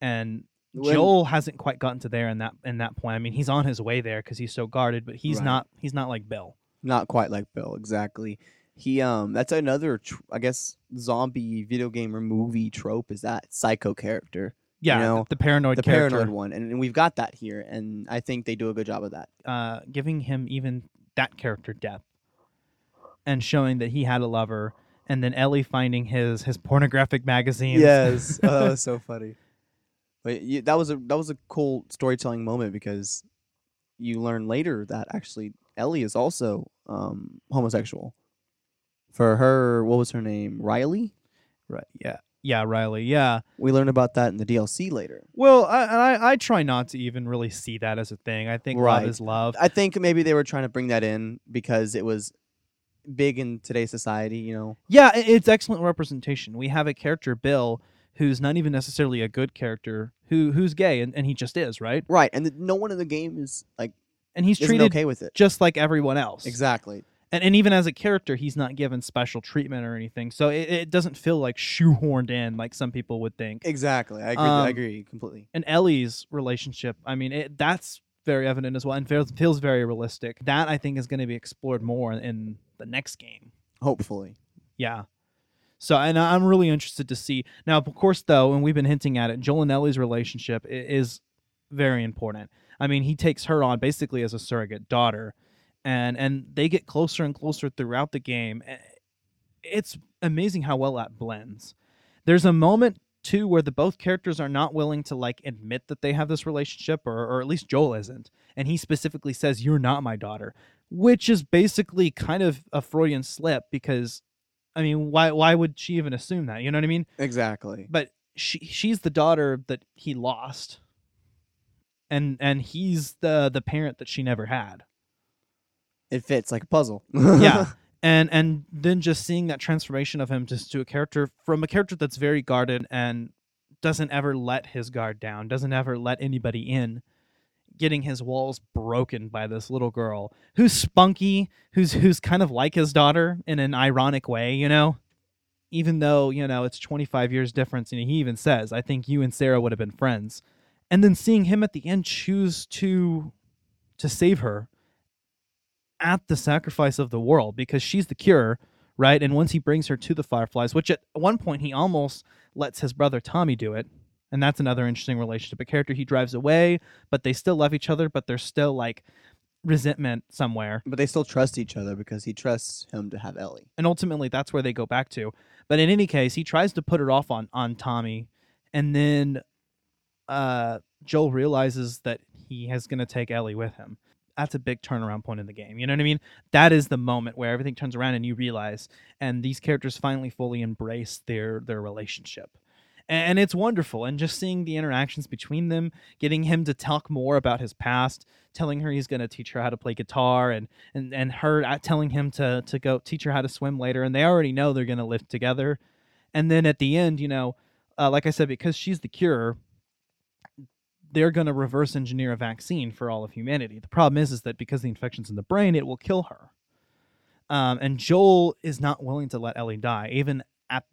S1: And
S3: When-
S1: Joel hasn't quite gotten to there in that in that point. I mean, he's on his way there because he's so guarded, but he's
S3: Right.
S1: not he's not like Bill.
S3: Not quite like Bill, exactly. He um, that's another tr- I guess zombie video game or movie trope is that psycho character. You
S1: Yeah,
S3: know?
S1: the paranoid
S3: the
S1: character.
S3: paranoid one, and, and we've got that here, and I think they do a good job of that.
S1: uh, giving him even that character depth and showing that he had a lover and then Ellie finding his his pornographic magazines.
S3: Yes, oh, that was so funny. But you, that was a that was a cool storytelling moment because you learn later that actually Ellie is also um, homosexual. For her, what was her name? Riley.
S1: right. Yeah. Yeah, Riley. Yeah.
S3: We learn about that in the DLC later.
S1: Well, I, I I try not to even really see that as a thing. I think love is love.
S3: I think maybe they were trying to bring that in because it was big in today's society. You know,
S1: Yeah, it's excellent representation. We have a character Bill who's not even necessarily a good character who who's gay and, and he just is, right?
S3: right? And the, no one in the game is like
S1: And he's treated
S3: okay with it.
S1: just like everyone else.
S3: Exactly.
S1: And, and even as a character he's not given special treatment or anything so it, it doesn't feel like shoehorned in like some people would think
S3: Exactly. I agree.
S1: Um,
S3: I agree completely.
S1: and ellie's relationship i mean it, that's very evident as well and feels, feels very realistic that i think is going to be explored more in, the next game
S3: Hopefully.
S1: yeah so and i'm really interested to see now of course though and we've been hinting at it joel and ellie's relationship is very important i mean he takes her on basically as a surrogate daughter and and they get closer and closer throughout the game Eh, it's amazing how well that blends. There's a moment too where the both characters are not willing to like admit that they have this relationship or, or at least joel isn't and he specifically says you're not my daughter which is basically kind of a freudian slip because i mean why why would she even assume that you know what i mean?
S3: Exactly.
S1: but she she's the daughter that he lost and and he's the the parent that she never had
S3: It fits like a puzzle.
S1: yeah. And and then just seeing that transformation of him just to a character from a character that's very guarded and doesn't ever let his guard down doesn't ever let anybody in getting his walls broken by this little girl who's spunky who's who's kind of like his daughter in an ironic way you know? Even though you know it's 25 years difference and he even says i think you and sarah would have been friends. And then seeing him at the end choose to to save her at the sacrifice of the world because she's the cure, right? And once he brings her to the Fireflies, which at one point he almost lets his brother Tommy do it. And that's another interesting relationship. A character he drives away, but they still love each other, but there's still like resentment somewhere.
S3: But they still trust each other because he trusts him to have Ellie.
S1: And ultimately that's where they go back to. But in any case, he tries to put it off on on Tommy and then uh Joel realizes that he is going to take Ellie with him. That's a big turnaround point in the game. You know what I mean? That is the moment where everything turns around and you realize, and these characters finally fully embrace their their relationship and it's wonderful and just seeing the interactions between them getting him to talk more about his past telling her he's going to teach her how to play guitar and and and her uh, telling him to to go teach her how to swim later and they already know they're going to live together and then at the end you know uh, like i said because she's the cure they're going to reverse engineer a vaccine for all of humanity the problem is is that because the infection's in the brain it will kill her um, and joel is not willing to let ellie die even at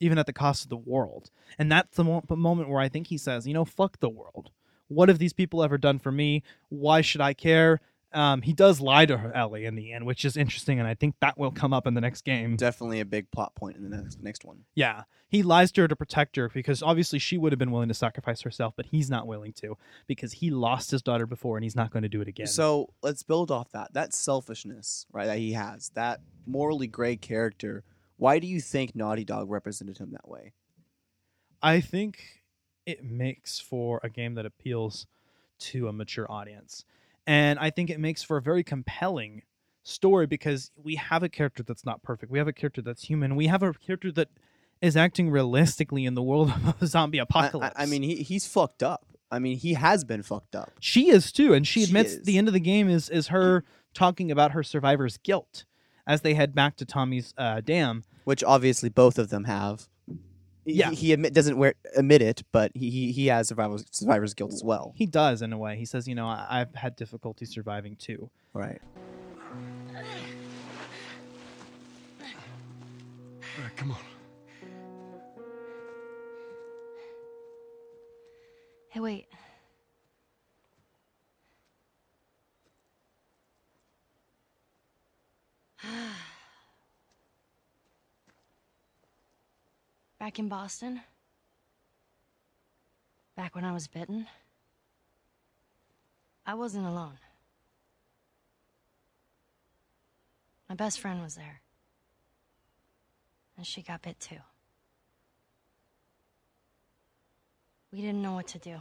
S1: even at the cost of the world. And that's the mo- moment where I think he says, you know, fuck the world. What have these people ever done for me? Why should I care? Um, he does lie to her, Ellie in the end, which is interesting, and I think that will come up in the next game.
S3: Definitely a big plot point in the next next one.
S1: Yeah, he lies to her to protect her because obviously she would have been willing to sacrifice herself, but he's not willing to because he lost his daughter before and he's not going to do it again.
S3: So let's build off that. That selfishness, right, that he has, that morally gray character. Why do you think Naughty Dog represented him that way?
S1: I think it makes for a game that appeals to a mature audience. And I think it makes for a very compelling story because we have a character that's not perfect. We have a character that's human. We have a character that is acting realistically in the world of a zombie
S3: I-
S1: apocalypse.
S3: I, I mean, he, he's fucked up. I mean, he has been fucked up.
S1: she is too, and she
S3: She
S1: admits
S3: is.
S1: the end of the game is is her talking about her survivor's guilt as they head back to Tommy's uh, dam.
S3: Which obviously both of them have. He-
S1: Yeah.
S3: he, he admit, doesn't wear, admit it, but he he, he has survivor's, survivor's guilt as well.
S1: He does in a way. He says, you know, I- I've had difficulty surviving too.
S3: Right.
S2: All right, come on.
S8: Hey, wait. Back in Boston? Back when I was bitten? I wasn't alone. My best friend was there. And she got bit too. We didn't know what to do.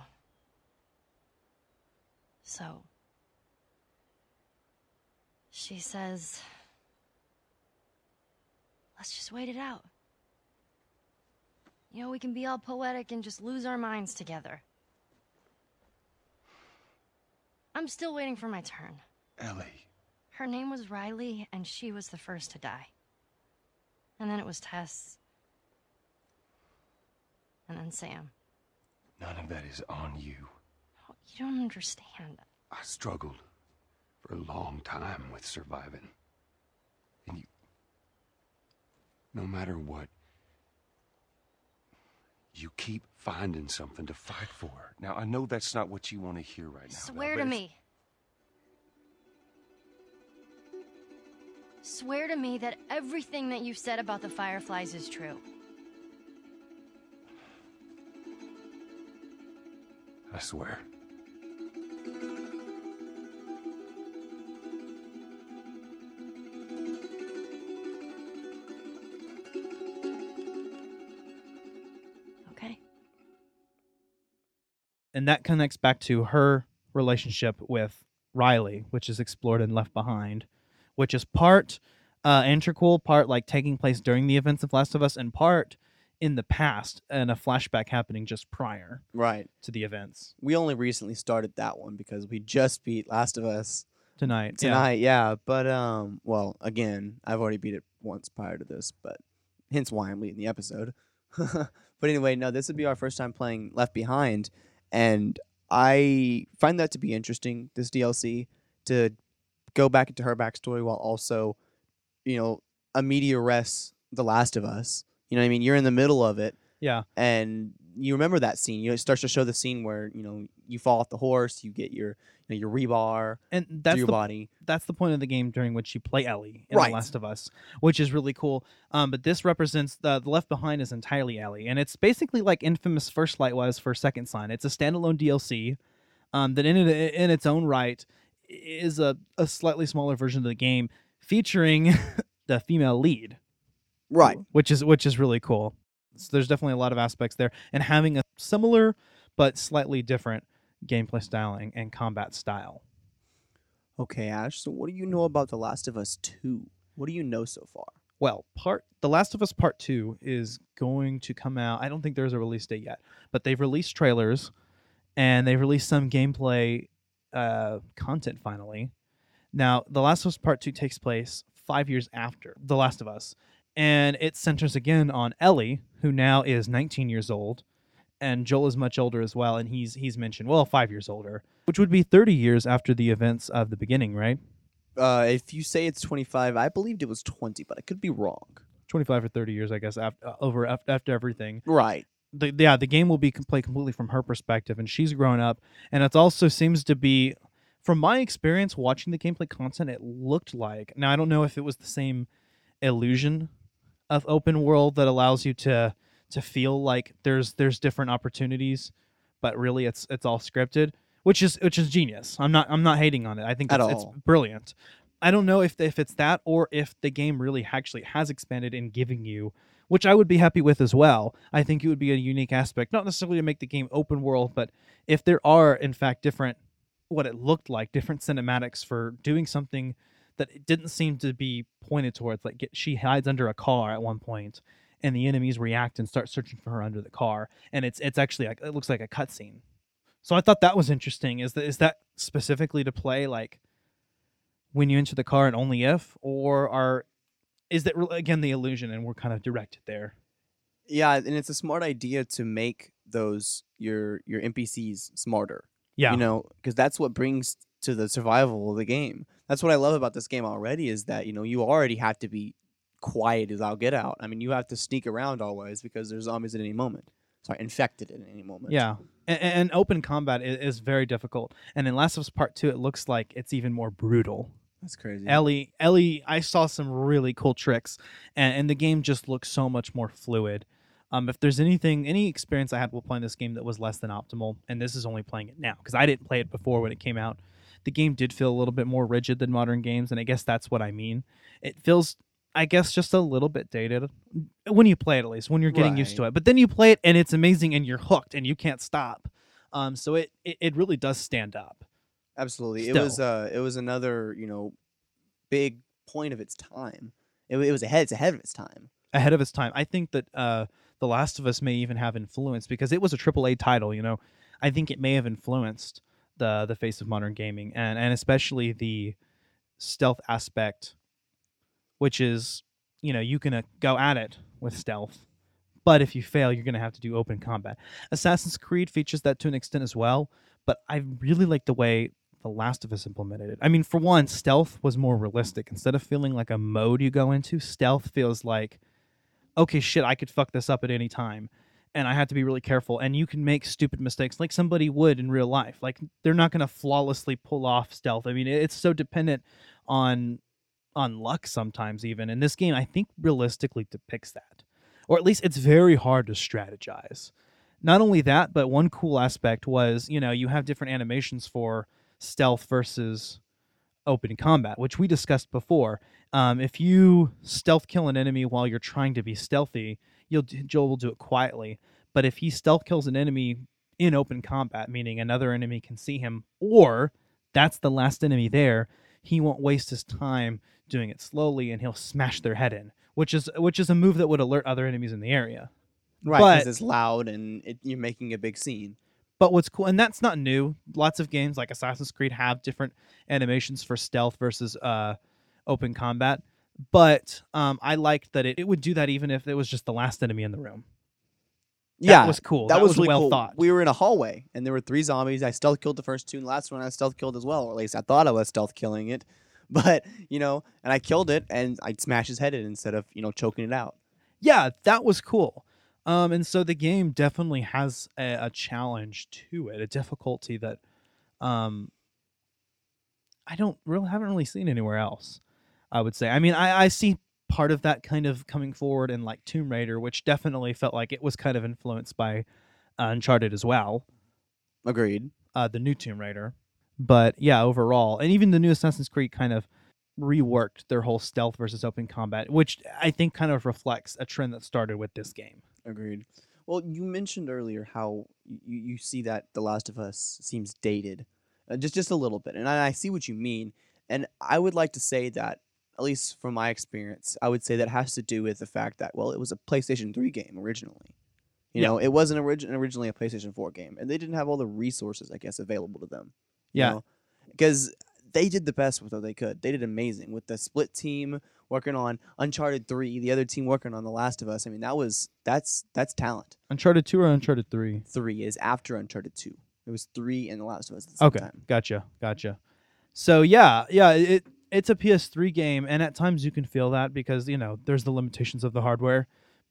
S8: So. She says. Let's just wait it out. You know, we can be all poetic and just lose our minds together. I'm still waiting for my turn.
S2: Ellie.
S8: Her name was Riley, and she was the first to die. And then it was Tess. And then Sam.
S2: None of that is on you.
S8: You don't understand.
S2: I struggled for a long time with surviving. And you. No matter what, you keep finding something to fight for. Now, I know that's not what you want to hear right now.
S8: Swear to me. Swear to me that everything that you've said about the Fireflies is true.
S2: I swear.
S1: And that connects back to her relationship with Riley, which is explored in Left Behind, which is part uh, integral, part like taking place during the events of Last of Us, and part in the past and a flashback happening just prior
S3: Right.
S1: to the events
S3: We only recently started that one because we just beat Last of Us
S1: tonight. yeah.
S3: tonight. Yeah. But um, well, again, I've already beat it once prior to this, but hence why I'm leading the episode. but anyway, no, this would be our first time playing Left Behind, and I find that to be interesting. This DLC to go back into her backstory while also, you know, a media res The Last of Us. You know what I mean? You're in the middle of it,
S1: Yeah.
S3: and you remember that scene. You know, it starts to show the scene where you know you fall off the horse, you get your you know, your rebar
S1: and
S3: through
S1: that's
S3: your
S1: the,
S3: body.
S1: that's the point of the game during which you play Ellie in
S3: Right.
S1: The Last of Us, which is really cool. Um, but this represents the, the Left Behind is entirely Ellie, and it's basically like Infamous First Light was for Second Son. It's a standalone DLC um, that in it, in its own right is a, a slightly smaller version of the game featuring the female lead,
S3: Right.
S1: which is which is really cool. So there's definitely a lot of aspects there, and having a similar but slightly different gameplay styling and, combat style.
S3: Okay, Ash. So, what do you know about The Last of Us Two? What do you know so far?
S1: Well, part The Last of Us Part 2 is going to come out. I don't think there's a release date yet, but they've released trailers and they've released some gameplay uh, content finally. Now, The Last of Us Part 2 takes place 5 years after The Last of Us, and it centers again on Ellie, who now is 19 years old, and Joel is much older as well, and he's he's mentioned, well, 5 years older, which would be 30 years after the events of the beginning, right?
S3: Uh, if you say it's 25, I believed it was 20, but I could be wrong.
S1: 25 or 30 years, I guess, after, over after, after everything.
S3: Right.
S1: The, yeah, the game will be played completely from her perspective, and she's grown up. And it also seems to be, from my experience watching the gameplay content, it looked like. Now, I don't know if it was the same illusion of open world that allows you to to feel like there's there's different opportunities, but really it's it's all scripted, which is which is genius. I'm not I'm not hating on it. I think
S3: At
S1: it's, it's
S3: all.
S1: brilliant. I don't know if if it's that or if the game really actually has expanded in giving you, which I would be happy with as well. I think it would be a unique aspect, not necessarily to make the game open world, but if there are in fact different what it looked like, different cinematics for doing something that it didn't seem to be pointed towards. Like get, she hides under a car at one point, and the enemies react and start searching for her under the car, and it's it's actually like it looks like a cutscene. So I thought that was interesting. Is that is that specifically to play like when you enter the car and only if, or are is that again the illusion and we're kind of directed there?
S3: Yeah, and it's a smart idea to make those your your NPCs smarter.
S1: Yeah.
S3: You know, because that's what brings to the survival of the game. That's what I love about this game already is that, you know, you already have to be quiet as I'll get out. I mean, you have to sneak around always because there's zombies at any moment. Sorry, infected at any moment.
S1: Yeah, and, and open combat is, is very difficult. And in Last of Us Part Two, it looks like it's even more brutal.
S3: That's crazy.
S1: Ellie, Ellie, I saw some really cool tricks, and, and the game just looks so much more fluid. Um, if there's anything, any experience I had while playing this game that was less than optimal, and this is only playing it now because I didn't play it before when it came out, the game did feel a little bit more rigid than modern games, and I guess that's what I mean. It feels, I guess, just a little bit dated when you play it, at least when you're getting used to it. But then you play it, and it's amazing, and you're hooked, and you can't stop. Um, so it, it it really does stand up.
S3: Absolutely. It was uh it was another, you know, big point of its time. It, it was ahead it's ahead of its time.
S1: ahead of its time. I think that uh, The Last of Us may even have influence because it was a AAA title. You know, I think it may have influenced the the face of modern gaming and and especially the stealth aspect, which is you know you can uh, go at it with stealth, but if you fail, you're going to have to do open combat. Assassin's Creed features that to an extent as well, but I really like the way The Last of Us implemented it. I mean, for one, stealth was more realistic. Instead of feeling like a mode you go into, stealth feels like okay, shit, I could fuck this up at any time. And I have to be really careful. And you can make stupid mistakes like somebody would in real life. Like they're not going to flawlessly pull off stealth. I mean, it's so dependent on on luck sometimes even. And this game I think realistically depicts that. Or at least it's very hard to strategize. Not only that, but one cool aspect was, you know, you have different animations for stealth versus open combat, which we discussed before. Um, if you stealth kill an enemy while you're trying to be stealthy, you'll Joel will do it quietly. But if he stealth kills an enemy in open combat, meaning another enemy can see him, or that's the last enemy there, he won't waste his time doing it slowly, and he'll smash their head in, which is which is a move that would alert other enemies in the area.
S3: Right, because it's loud and it, you're making a big scene.
S1: But what's cool, and that's not new. Lots of games like Assassin's Creed have different animations for stealth versus uh, open combat. But um, I liked that it, it would do that even if it was just the last enemy in the room. Yeah. That
S3: yeah,
S1: was cool.
S3: That,
S1: That
S3: was,
S1: was
S3: really
S1: well
S3: cool.
S1: thought.
S3: We were in a hallway and there were three zombies. I stealth killed the first two, and the last one I stealth killed as well, or at least I thought I was stealth killing it. But you know, and I killed it, and I smashed his head in instead of you know choking it out.
S1: Yeah, that was cool. Um, and so the game definitely has a, a challenge to it, a difficulty that um, I don't really haven't really seen anywhere else. I would say. I mean, I, I see part of that kind of coming forward in like Tomb Raider, which definitely felt like it was kind of influenced by uh, Uncharted as well.
S3: Agreed.
S1: Uh, the new Tomb Raider, but yeah, overall, and even the new Assassin's Creed kind of reworked their whole stealth versus open combat, which I think kind of reflects a trend that started with this game.
S3: Agreed. Well, you mentioned earlier how you, you see that The Last of Us seems dated, uh, just just a little bit, and I, I see what you mean. And I would like to say that, at least from my experience, I would say that has to do with the fact that well, it was a PlayStation Three game originally. You
S1: Yeah.
S3: know, it wasn't origin- originally a PlayStation Four game, and they didn't have all the resources, I guess, available to them.
S1: Yeah.
S3: because they did the best with what they could. They did amazing with the split team working on Uncharted Three, the other team working on The Last of Us. I mean, that was that's that's talent.
S1: Uncharted two or Uncharted three?
S3: Three is after Uncharted Two. It was three and The Last of Us at the same
S1: Okay,
S3: time.
S1: gotcha, gotcha. So yeah, yeah, it it's a PS3 game, and at times you can feel that because you know there's the limitations of the hardware,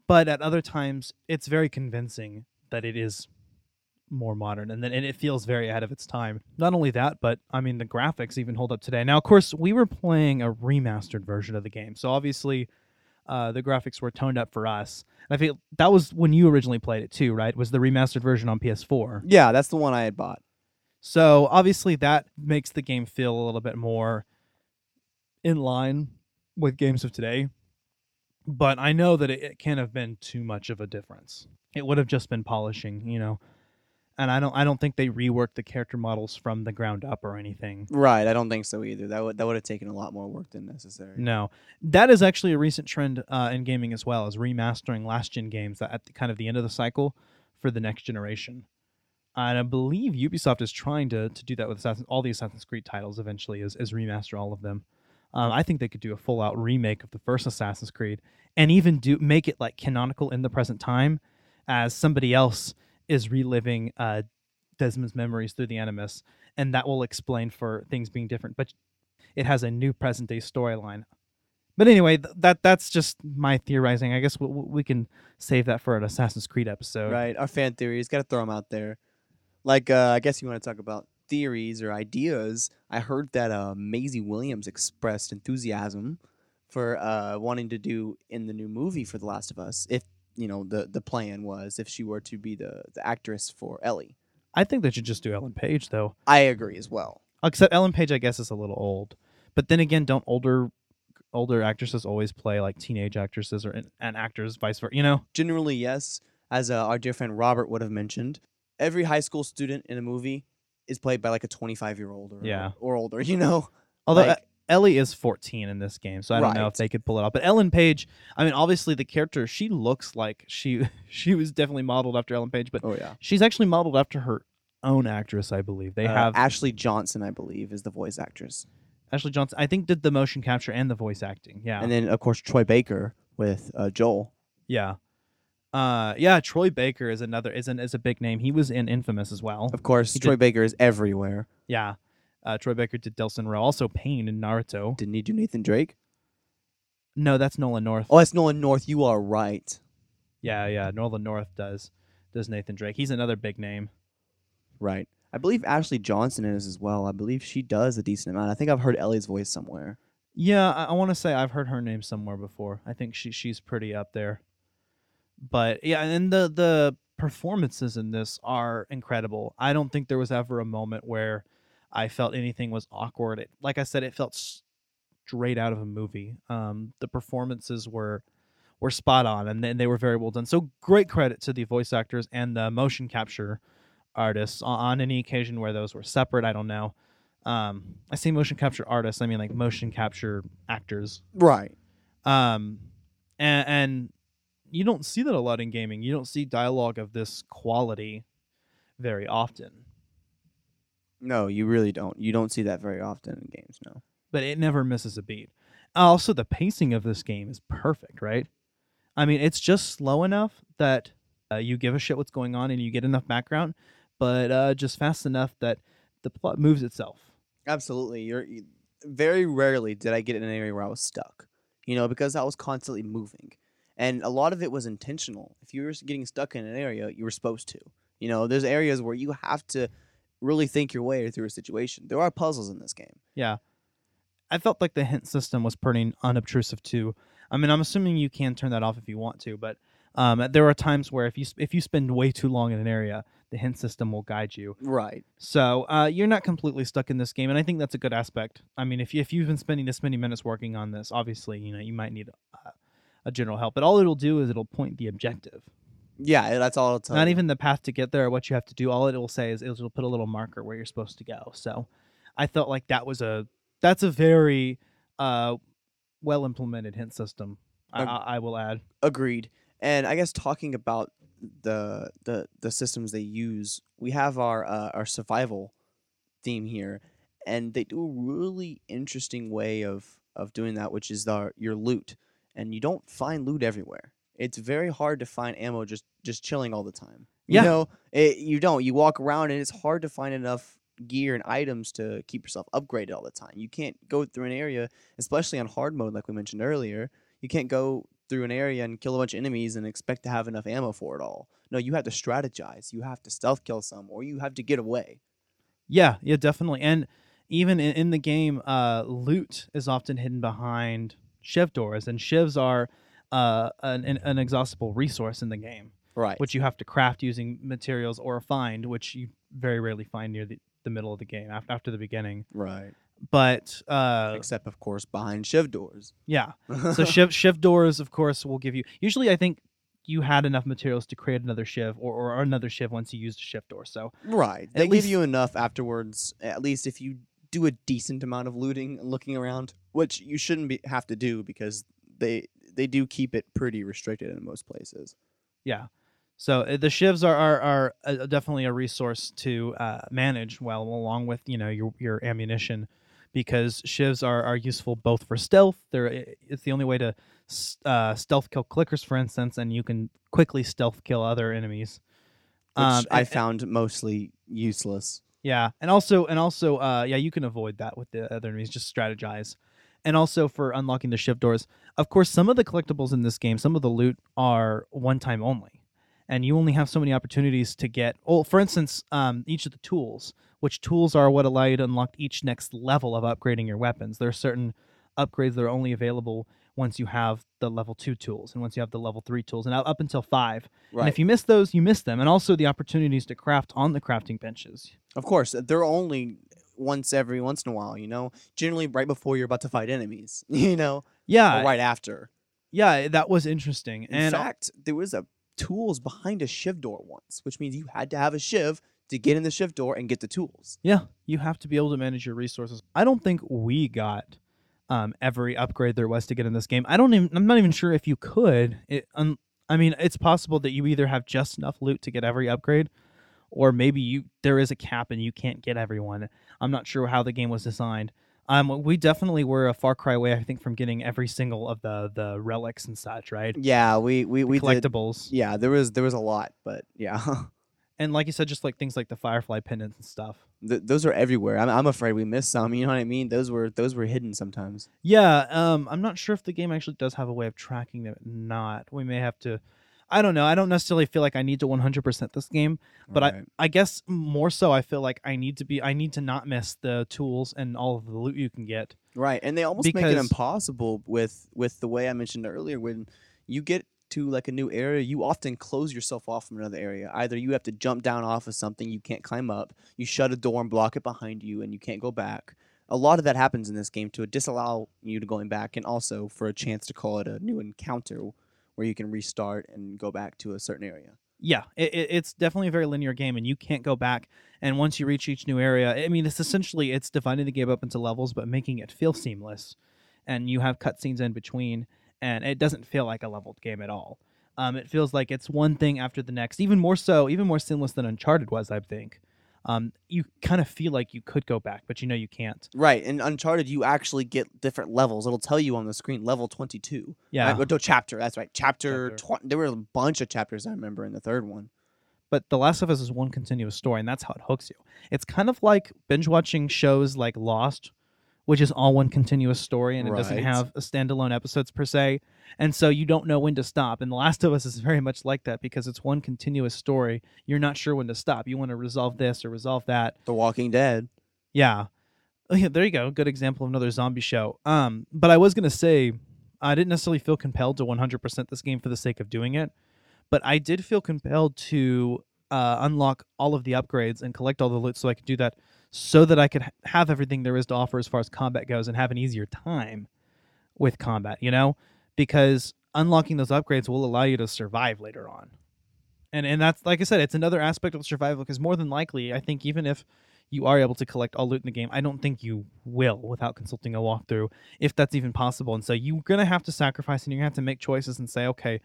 S1: but at other times it's very convincing that it is more modern and then and it feels very ahead of its time. Not only that, but I mean the graphics even hold up today. Now, of course, we were playing a remastered version of the game, so obviously. Uh, the graphics were toned up for us. And I feel that was when you originally played it too, right? Was the remastered version on PS4?
S3: Yeah, that's the one I had bought.
S1: So obviously that makes the game feel a little bit more in line with games of today. But I know that it, it can't have been too much of a difference. It would have just been polishing, you know. And I don't I don't think they reworked the character models from the ground up or anything.
S3: Right, I don't think so either. That would that would have taken a lot more work than necessary.
S1: No, that is actually a recent trend uh, in gaming as well, is remastering last gen games at the, kind of the end of the cycle for the next generation. And I believe Ubisoft is trying to to do that with Assassin, all the Assassin's Creed titles eventually, is, is remaster all of them. Um, I think they could do a full out remake of the first Assassin's Creed and even do make it like canonical in the present time, as somebody else is reliving uh, Desmond's memories through the Animus, and that will explain for things being different. But it has a new present day storyline. But anyway, th- that that's just my theorizing. I guess we, we can save that for an Assassin's Creed episode.
S3: Right, our fan theories. Got to throw them out there. Like, uh, I guess you want to talk about theories or ideas. I heard that uh, Maisie Williams expressed enthusiasm for uh, wanting to do in the new movie for The Last of Us. If you know the the plan was if she were to be the the actress for Ellie.
S1: I think they should just do Ellen Page though.
S3: I agree as well.
S1: Except Ellen Page, I guess, is a little old. But then again, don't older older actresses always play like teenage actresses or and actors, vice versa? You know.
S3: Generally, yes. As uh, our dear friend Robert would have mentioned, every high school student in a movie is played by like a 25 year old or
S1: Yeah.
S3: or older. You know,
S1: Although
S3: Like-
S1: uh, Ellie is 14 in this game, so I don't know if they could pull it off. But Ellen Page, I mean, obviously the character she looks like she she was definitely modeled after Ellen Page, but
S3: oh yeah.
S1: she's actually modeled after her own actress, I believe. They
S3: Uh,
S1: have
S3: Ashley Johnson, I believe, is the voice actress,
S1: Ashley Johnson. I think did the motion capture and the voice acting. Yeah,
S3: and then of course Troy Baker with uh, Joel.
S1: yeah, uh, yeah. Troy Baker is another is an, is a big name. He was in Infamous as well.
S3: Of course,
S1: He
S3: Troy
S1: did-
S3: Baker is everywhere.
S1: Yeah, uh, Troy Baker did Delsin Rowe, also Pain in Naruto.
S3: Didn't he do Nathan Drake?
S1: No, that's Nolan North.
S3: Oh, that's Nolan North. You are right.
S1: Yeah, yeah. Nolan North does does Nathan Drake. He's another big name.
S3: Right. I believe Ashley Johnson is as well. I believe she does a decent amount. I think I've heard Ellie's voice somewhere.
S1: Yeah, I, I want to say I've heard her name somewhere before. I think she she's pretty up there. But yeah, and the the performances in this are incredible. I don't think there was ever a moment where I felt anything was awkward. It, like I said, it felt straight out of a movie. Um, the performances were were spot on, and they, they were very well done. So great credit to the voice actors and the motion capture artists on, on any occasion where those were separate. I don't know. Um, I say motion capture artists. I mean like motion capture actors.
S3: Right.
S1: Um, and, and you don't see that a lot in gaming. You don't see dialogue of this quality very often.
S3: No, you really don't. You don't see that very often in games. No.
S1: but it never misses a beat. Also, the pacing of this game is perfect, right? I mean, it's just slow enough that uh, you give a shit what's going on and you get enough background, but uh, just fast enough that the plot moves itself.
S3: Absolutely. You're you- very rarely did I get in an area where I was stuck. You know, because I was constantly moving. And a lot of it was intentional. If you were getting stuck in an area, you were supposed to. You know, there's areas where you have to really think your way through a situation. There are puzzles in this game.
S1: Yeah. I felt like the hint system was pretty unobtrusive too. I mean, I'm assuming you can turn that off if you want to, but um, there are times where if you if you spend way too long in an area, the hint system will guide you.
S3: Right.
S1: So uh, you're not completely stuck in this game, and I think that's a good aspect. I mean, if you, if you've been spending this many minutes working on this, obviously, you know, you might need uh, a general help. But all it'll do is it'll point the objective.
S3: Yeah, that's all it'll tell
S1: Not even the path to get there or what you have to do. All it will say is it'll put a little marker where you're supposed to go. So I felt like that was a that's a very uh well implemented hint system. I,
S3: Ag-
S1: I, I will add.
S3: Agreed. And I guess talking about the the the systems they use, we have our uh, our survival theme here, and they do a really interesting way of of doing that, which is the your loot, and you don't find loot everywhere. It's very hard to find ammo just just chilling all the time. You
S1: Yeah.
S3: know, it, you don't. You walk around and it's hard to find enough gear and items to keep yourself upgraded all the time. You can't go through an area, especially on hard mode, like we mentioned earlier. You can't go through an area and kill a bunch of enemies and expect to have enough ammo for it all. No, you have to strategize. You have to stealth kill some, or you have to get away.
S1: Yeah, yeah, definitely. And even in, in the game, uh, loot is often hidden behind shiv doors, and shivs are uh, an, an, an exhaustible resource in the game,
S3: Right.
S1: which you have to craft using materials or find, which you very rarely find near the, the middle of the game after, after the beginning.
S3: Right.
S1: But uh,
S3: Except, of course, behind shiv doors.
S1: yeah, so shiv shiv doors, of course, will give you. Usually, I think you had enough materials to create another shiv or, or another shiv once you used a shiv door. So
S3: Right. They give you enough afterwards, at least if you do a decent amount of looting and looking around, which you shouldn't be, have to do because they they do keep it pretty restricted in most places.
S1: Yeah. So uh, the shivs are are, are uh, definitely a resource to uh, manage well, along with you know your your ammunition, because shivs are, are useful both for stealth. They're it's the only way to uh, stealth kill clickers, for instance, and you can quickly stealth kill other enemies.
S3: Which
S1: Um,
S3: I
S1: and-
S3: found mostly useless.
S1: Yeah, and also and also uh yeah, you can avoid that with the other enemies. Just strategize. And also for unlocking the shiv doors. Of course, some of the collectibles in this game, some of the loot are one time only. And you only have so many opportunities to get well, for instance, um, each of the tools, which tools are what allow you to unlock each next level of upgrading your weapons. There are certain upgrades that are only available once you have the level two tools and once you have the level three tools and up until five. And if you miss those, you miss them. And also the opportunities to craft on the crafting benches.
S3: Of course, they're only once every once in a while, you know? Generally right before you're about to fight enemies, you know?
S1: Yeah.
S3: Or right after.
S1: Yeah, that was interesting.
S3: In
S1: and
S3: fact, there was a tools behind a shiv door once, which means you had to have a shiv to get in the shiv door and get the tools.
S1: yeah, you have to be able to manage your resources. I don't think we got um, every upgrade there was to get in this game. I don't even. I'm not even sure if you could. It, um, I mean, it's possible that you either have just enough loot to get every upgrade, or maybe you there is a cap and you can't get everyone. I'm not sure how the game was designed. Um, we definitely were a far cry away, I think, from getting every single of the the relics and such, right?
S3: Yeah, we we, we did-
S1: collectibles.
S3: yeah, there was there was a lot, but yeah.
S1: And like you said, just like things like the firefly pendants and stuff.
S3: Th- those are everywhere. I'm, I'm afraid we missed some. You know what I mean? Those were those were hidden sometimes.
S1: Yeah, um, I'm not sure if the game actually does have a way of tracking them. or Not, we may have to. I don't know. I don't necessarily feel like I need to 100% this game, but I,
S3: Right.
S1: I guess more so, I feel like I need to be. I need to not miss the tools and all of the loot you can get.
S3: Right, and they almost make it impossible with with the way I mentioned earlier. When you get to like a new area, you often close yourself off from another area. Either you have to jump down off of something you can't climb up, you shut a door and block it behind you, and you can't go back. A lot of that happens in this game to disallow you to going back, and also for a chance to call it a new encounter, where you can restart and go back to a certain area.
S1: Yeah, it, it, it's definitely a very linear game, and you can't go back. And once you reach each new area, I mean, it's essentially it's dividing the game up into levels, but making it feel seamless. And you have cutscenes in between, and it doesn't feel like a leveled game at all. Um, it feels like it's one thing after the next, even more so, even more seamless than Uncharted was. I think. Um, you kind of feel like you could go back, but you know you can't.
S3: Right, in Uncharted, you actually get different levels. It'll tell you on the screen level twenty two.
S1: Yeah.
S3: right? no, chapter. That's right, chapter. Tw- there were a bunch of chapters I remember in the third one.
S1: but The Last of Us is one continuous story, and that's how it hooks you. It's kind of like binge watching shows like Lost, which is all one continuous story, and it doesn't
S3: Right.
S1: have a standalone episodes per se, and so you don't know when to stop. And The Last of Us is very much like that because it's one continuous story. You're not sure when to stop. You want to resolve this or resolve that.
S3: The Walking Dead.
S1: Yeah. Oh, yeah, there you go. Good example of another zombie show. Um, but I was gonna say, I didn't necessarily feel compelled to 100% this game for the sake of doing it, but I did feel compelled to uh, unlock all of the upgrades and collect all the loot so I could do that, so that I could have everything there is to offer as far as combat goes and have an easier time with combat. You know, because unlocking those upgrades will allow you to survive later on. And and that's like I said, it's another aspect of survival because more than likely, I think even if you are able to collect all loot in the game, I don't think you will without consulting a walkthrough, if that's even possible. And so you're gonna have to sacrifice and you're gonna have to make choices and say, okay,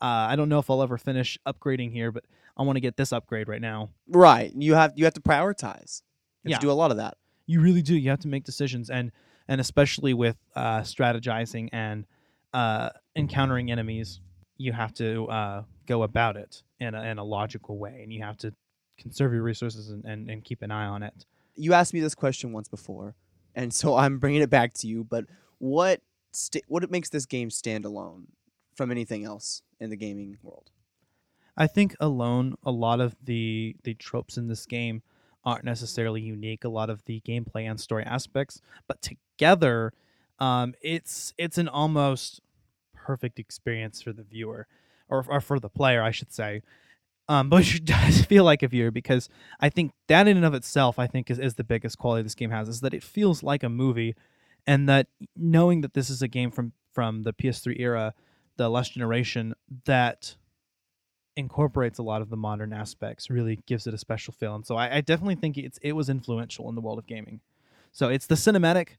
S1: uh, I don't know if I'll ever finish upgrading here, but I want to get this upgrade right now.
S3: Right. You have you have to prioritize. You have
S1: Yeah.
S3: to do a lot of that.
S1: You really do. You have to make decisions, and and especially with uh, strategizing and uh, encountering enemies, you have to uh, go about it in a, in a logical way, and you have to conserve your resources and, and, and keep an eye on it.
S3: You asked me this question once before, and so I'm bringing it back to you. But what sta what makes this game stand alone from anything else in the gaming world?
S1: I think alone, a lot of the the tropes in this game aren't necessarily unique. A lot of the gameplay and story aspects, but together, um, it's it's an almost perfect experience for the viewer, or, or for the player, I should say. Um, but you does feel like a viewer because I think that in and of itself, I think is, is the biggest quality this game has is that it feels like a movie, and that knowing that this is a game from from the PS3 era, the last generation, that incorporates a lot of the modern aspects really gives it a special feel and so I, I definitely think it's it was influential in the world of gaming so it's the cinematic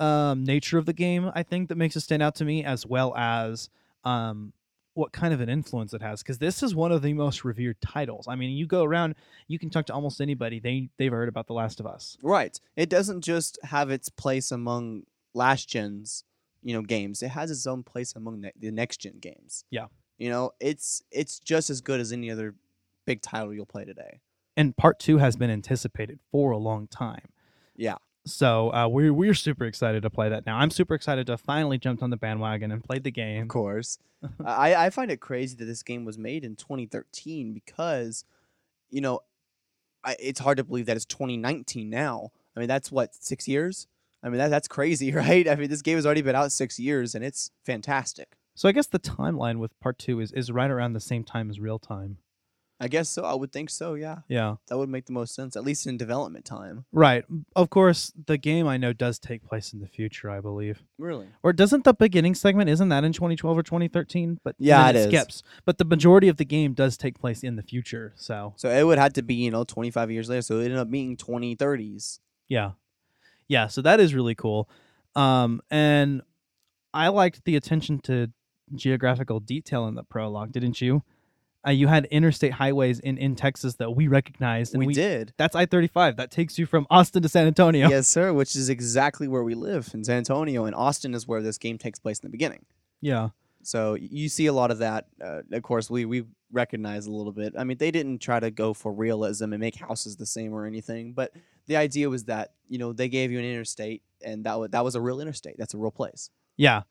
S1: um, nature of the game i think that makes it stand out to me as well as um, what kind of an influence it has because this is one of the most revered titles i mean you go around you can talk to almost anybody they they've heard about the last of us
S3: Right. It doesn't just have its place among last gens, you know, games. It has its own place among ne- the next gen games.
S1: Yeah.
S3: You know, it's it's just as good as any other big title you'll play today.
S1: and part two has been anticipated for a long time
S3: Yeah.
S1: so uh, we're we're super excited to play that now i'm super excited to finally jumped on the bandwagon and played the game
S3: Of course. I, I find it crazy that this game was made in 2013 because, you know, I, it's hard to believe that it's 2019 now. I mean, that's what, six years? I mean, that, that's crazy, right? I mean, this game has already been out six years and it's fantastic.
S1: So I guess the timeline with part two is, is right around the same time as real time.
S3: I guess so. I would think so, yeah.
S1: Yeah.
S3: That would make the most sense, at least in development time.
S1: Right. Of course, the game I know does take place in the future, I believe.
S3: Really?
S1: Or doesn't the beginning segment isn't that in 2012 or 2013? But
S3: Yeah, it is.
S1: skips. But the majority of the game does take place in the future. So
S3: So it would have to be, you know, 25 years later. So it ended up being 2030s.
S1: yeah, yeah. So that is really cool. Um, and I liked the attention to geographical detail in the prologue. Didn't you? Uh, you had interstate highways in, in Texas that we recognized. And
S3: We did.
S1: That's I thirty five. That takes you from Austin to San Antonio.
S3: Yes, sir, which is exactly where we live in San Antonio. And Austin is where this game takes place in the beginning.
S1: Yeah.
S3: So you see a lot of that. Uh, of course, we we recognize a little bit. I mean, they didn't try to go for realism and make houses the same or anything, but the idea was that you know they gave you an interstate, and that was that was a real interstate. That's a real place.
S1: Yeah.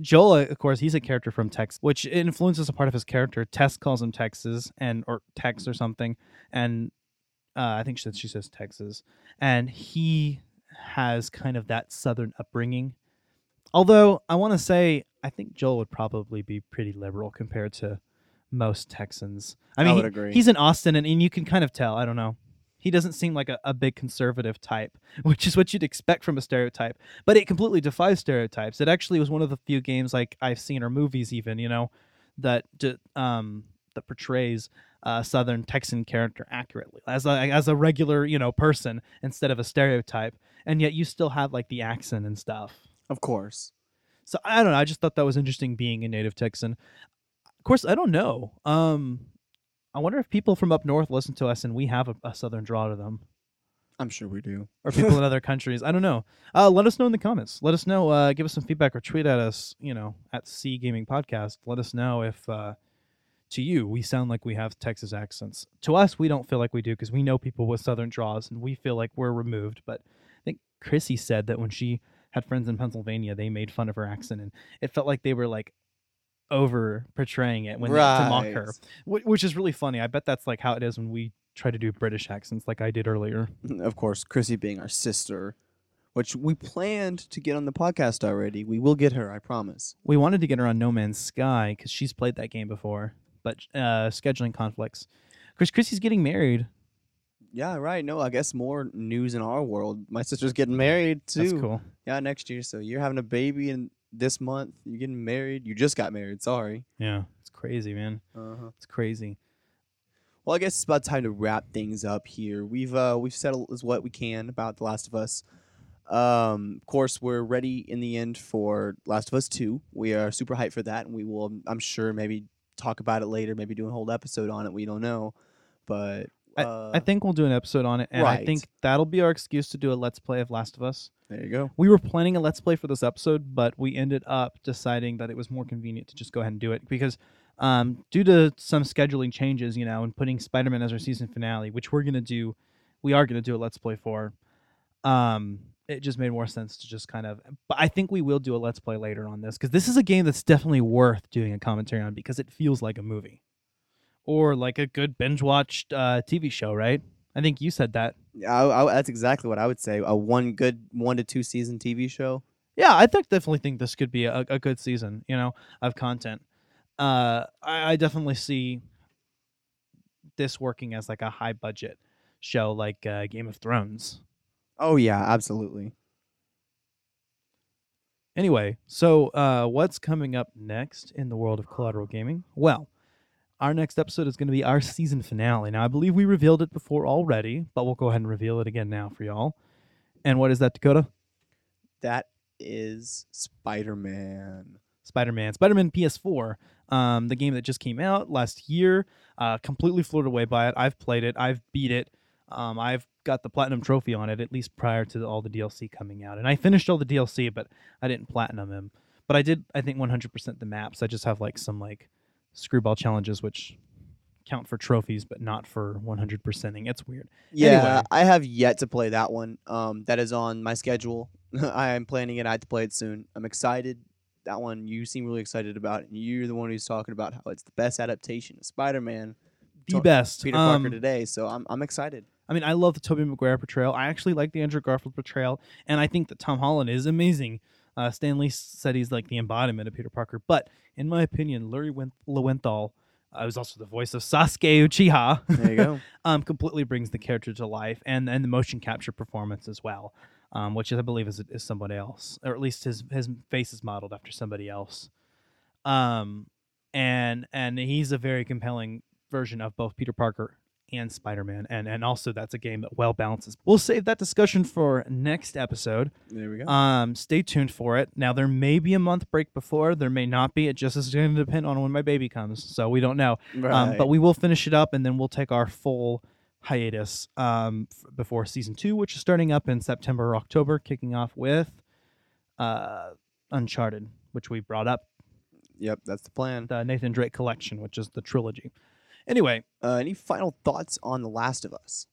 S1: Joel, of course, he's a character from Texas, which influences a part of his character. Tess calls him Texas and or Tex or something, and uh, I think she says she says Texas, and he has kind of that Southern upbringing. Although I want to say, I think Joel would probably be pretty liberal compared to most Texans. I
S3: I
S1: mean,
S3: would
S1: he- he's in Austin, and, and you can kind of tell. I don't know. He doesn't seem like a, a big conservative type, which is what you'd expect from a stereotype. But it completely defies stereotypes. It actually was one of the few games like I've seen or movies even, you know, that um that portrays a Southern Texan character accurately as a as a regular you know person instead of a stereotype. And yet you still have like the accent and stuff.
S3: Of course.
S1: So I don't know. I just thought that was interesting being a native Texan. Of course, I don't know. Um, I wonder if people from up north listen to us and we have a, a southern draw to them,
S3: I'm sure we do.
S1: or people in other countries. I don't know. Uh, let us know in the comments. Let us know. Uh, give us some feedback or tweet at us. You know, at C Gaming Podcast. Let us know if uh, to you we sound like we have Texas accents. To us, we don't feel like we do because we know people with southern draws and we feel like we're removed. But I think Chrissy said that when she had friends in Pennsylvania, they made fun of her accent and it felt like they were like over portraying it when they, to mock her,
S3: Right.
S1: which is really funny. I bet that's like how it is when we try to do British accents, like I did earlier.
S3: Of course, Chrissy being our sister, which we planned to get on the podcast already. We will get her, I promise.
S1: We wanted to get her on No Man's Sky because she's played that game before, but uh, scheduling conflicts. Chris Chrissy's getting married.
S3: Yeah, right. No, I guess more news in our world. My sister's getting married too.
S1: That's cool.
S3: Yeah, next year. So you're having a baby in this month. You're getting married. You just got married. Sorry.
S1: Yeah, it's crazy, man.
S3: Uh-huh.
S1: It's crazy.
S3: Well, I guess it's about time to wrap things up here. We've uh we've said as what we can about The Last of Us. Um, of course, we're ready in the end for Last of Us Two. We are super hyped for that, and we will, I'm sure, maybe talk about it later. Maybe do a whole episode on it. We don't know, but uh,
S1: I, I think we'll do an episode on it, and I think that'll be our excuse to do a let's play of Last of Us.
S3: there you go.
S1: We were planning a let's play for this episode, but we ended up deciding that it was more convenient to just go ahead and do it because, um, due to some scheduling changes, you know, and putting Spider-Man as our season finale, which we're gonna do, we are gonna do a let's play for. Um, it just made more sense to just kind of. But I think we will do a let's play later on this because this is a game that's definitely worth doing a commentary on because it feels like a movie, or like a good binge watched uh, TV show, right? I think you said that.
S3: I, I, that's exactly what I would say. A one good one to two season TV show.
S1: Yeah, I think definitely think this could be a, a good season, you know, of content. Uh, I, I definitely see this working as like a high budget show, like uh, Game of Thrones.
S3: Oh yeah, absolutely.
S1: Anyway, so uh, what's coming up next in the world of collateral gaming? Well, our next episode is going to be our season finale. Now, I believe we revealed it before already, but we'll go ahead and reveal it again now for y'all. And what is that, Dakota?
S3: That is Spider Man.
S1: Spider Man, Spider Man PS4, um, the game that just came out last year. Uh, completely floored away by it. I've played it. I've beat it. Um, I've got the platinum trophy on it at least prior to all the DLC coming out, and I finished all the DLC, but I didn't platinum him. But I did, I think, 100% the maps. I just have like some like screwball challenges which count for trophies, but not for 100%ing. It's weird.
S3: Yeah,
S1: Anyway.
S3: I have yet to play that one. Um, that is on my schedule. I am planning it. I have to play it soon. I'm excited. That one you seem really excited about, and you're the one who's talking about how it's the best adaptation of Spider-Man.
S1: The best.
S3: Peter Parker
S1: Um,
S3: today. So I'm I'm excited.
S1: I mean, I love the Tobey Maguire portrayal. I actually like the Andrew Garfield portrayal, and I think that Tom Holland is amazing. Uh, Stan Lee said he's like the embodiment of Peter Parker, but in my opinion, Yuri Wen- Lowenthal, uh, who's also the voice of Sasuke Uchiha,
S3: There you go.
S1: um, completely brings the character to life, and and the motion capture performance as well, um, which I believe is is somebody else, or at least his his face is modeled after somebody else. Um, and and he's a very compelling version of both Peter Parker and Spider-Man, and and also that's a game that well balances. We'll save that discussion for next episode.
S3: There we go.
S1: Um, stay tuned for it. Now there may be a month break before, there may not be. It just is going to depend on when my baby comes, so we don't know. Um,
S3: Right.
S1: but we will finish it up, and then we'll take our full hiatus um, f- before season two, which is starting up in September or October, kicking off with uh, Uncharted, which we brought up,
S3: Yep, that's the plan.
S1: the Nathan Drake collection, which is the trilogy. Anyway,
S3: Uh, any final thoughts on The Last of Us?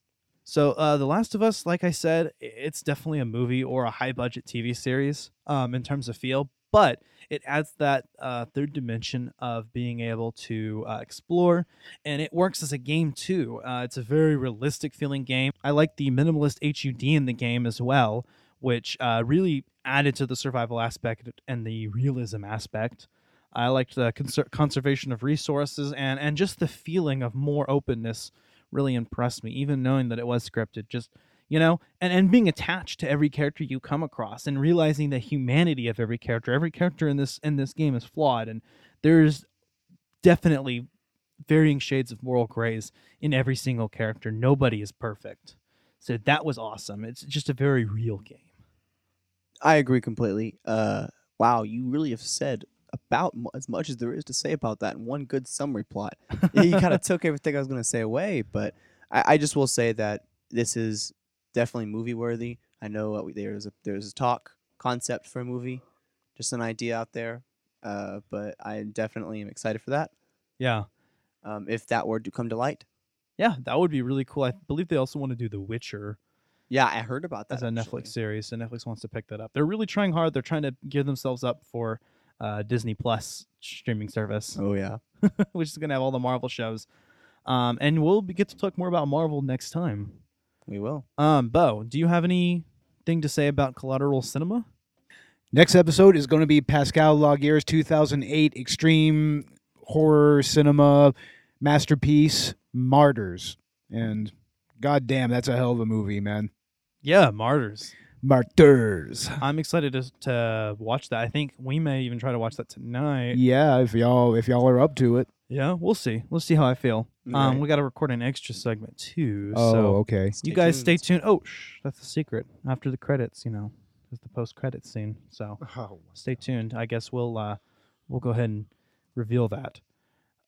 S1: So, uh, The Last of Us, like I said, it's definitely a movie or a high budget TV series um, in terms of feel, but it adds that uh, third dimension of being able to uh, explore, and it works as a game too. Uh, it's a very realistic feeling game. I like the minimalist HUD in the game as well, which uh, really added to the survival aspect and the realism aspect. I liked the conser- conservation of resources and, and just the feeling of more openness really impressed me, even knowing that it was scripted. Just you know, and and being attached to every character you come across, and realizing the humanity of every character. Every character in this in this game is flawed, and there's definitely varying shades of moral grays in every single character. Nobody is perfect, so that was awesome. It's just a very real game.
S3: I agree completely. Uh, wow, you really have said about as much as there is to say about that in one good summary plot. you kind of took everything I was going to say away, but I, I just will say that this is definitely movie worthy. I know uh, there's a there's a talk concept for a movie, just an idea out there, uh, but I definitely am excited for that.
S1: Yeah,
S3: Um, if that were to come to light,
S1: yeah, that would be really cool. I believe they also want to do The Witcher.
S3: yeah, I heard about that.
S1: as a
S3: actually.
S1: Netflix series, so Netflix wants to pick that up. They're really trying hard. They're trying to gear themselves up for uh, Disney Plus streaming service,
S3: Oh yeah,
S1: which is going to have all the Marvel shows. Um, and we'll be, get to talk more about Marvel next time.
S3: we will.
S1: Um, Bo, do you have anything to say about Collateral Cinema?
S4: Next episode is going to be Pascal Laugier's 2008 extreme horror cinema masterpiece, Martyrs. And goddamn, that's a hell of a movie, man.
S1: Yeah, Martyrs.
S4: Martyrs.
S1: I'm excited to, to watch that. I think we may even try to watch that tonight.
S4: Yeah, if y'all if y'all are up to it.
S1: Yeah, we'll see. We'll see how I feel. Um,
S3: Right.
S1: we got to record an extra segment too.
S4: Oh,
S1: so
S4: okay.
S1: You guys
S3: tuned.
S1: stay tuned. Oh, shh, that's a secret. After the credits, you know, there's the post credits scene. So
S4: Oh,
S1: stay tuned. I guess we'll uh, we'll go ahead and reveal that.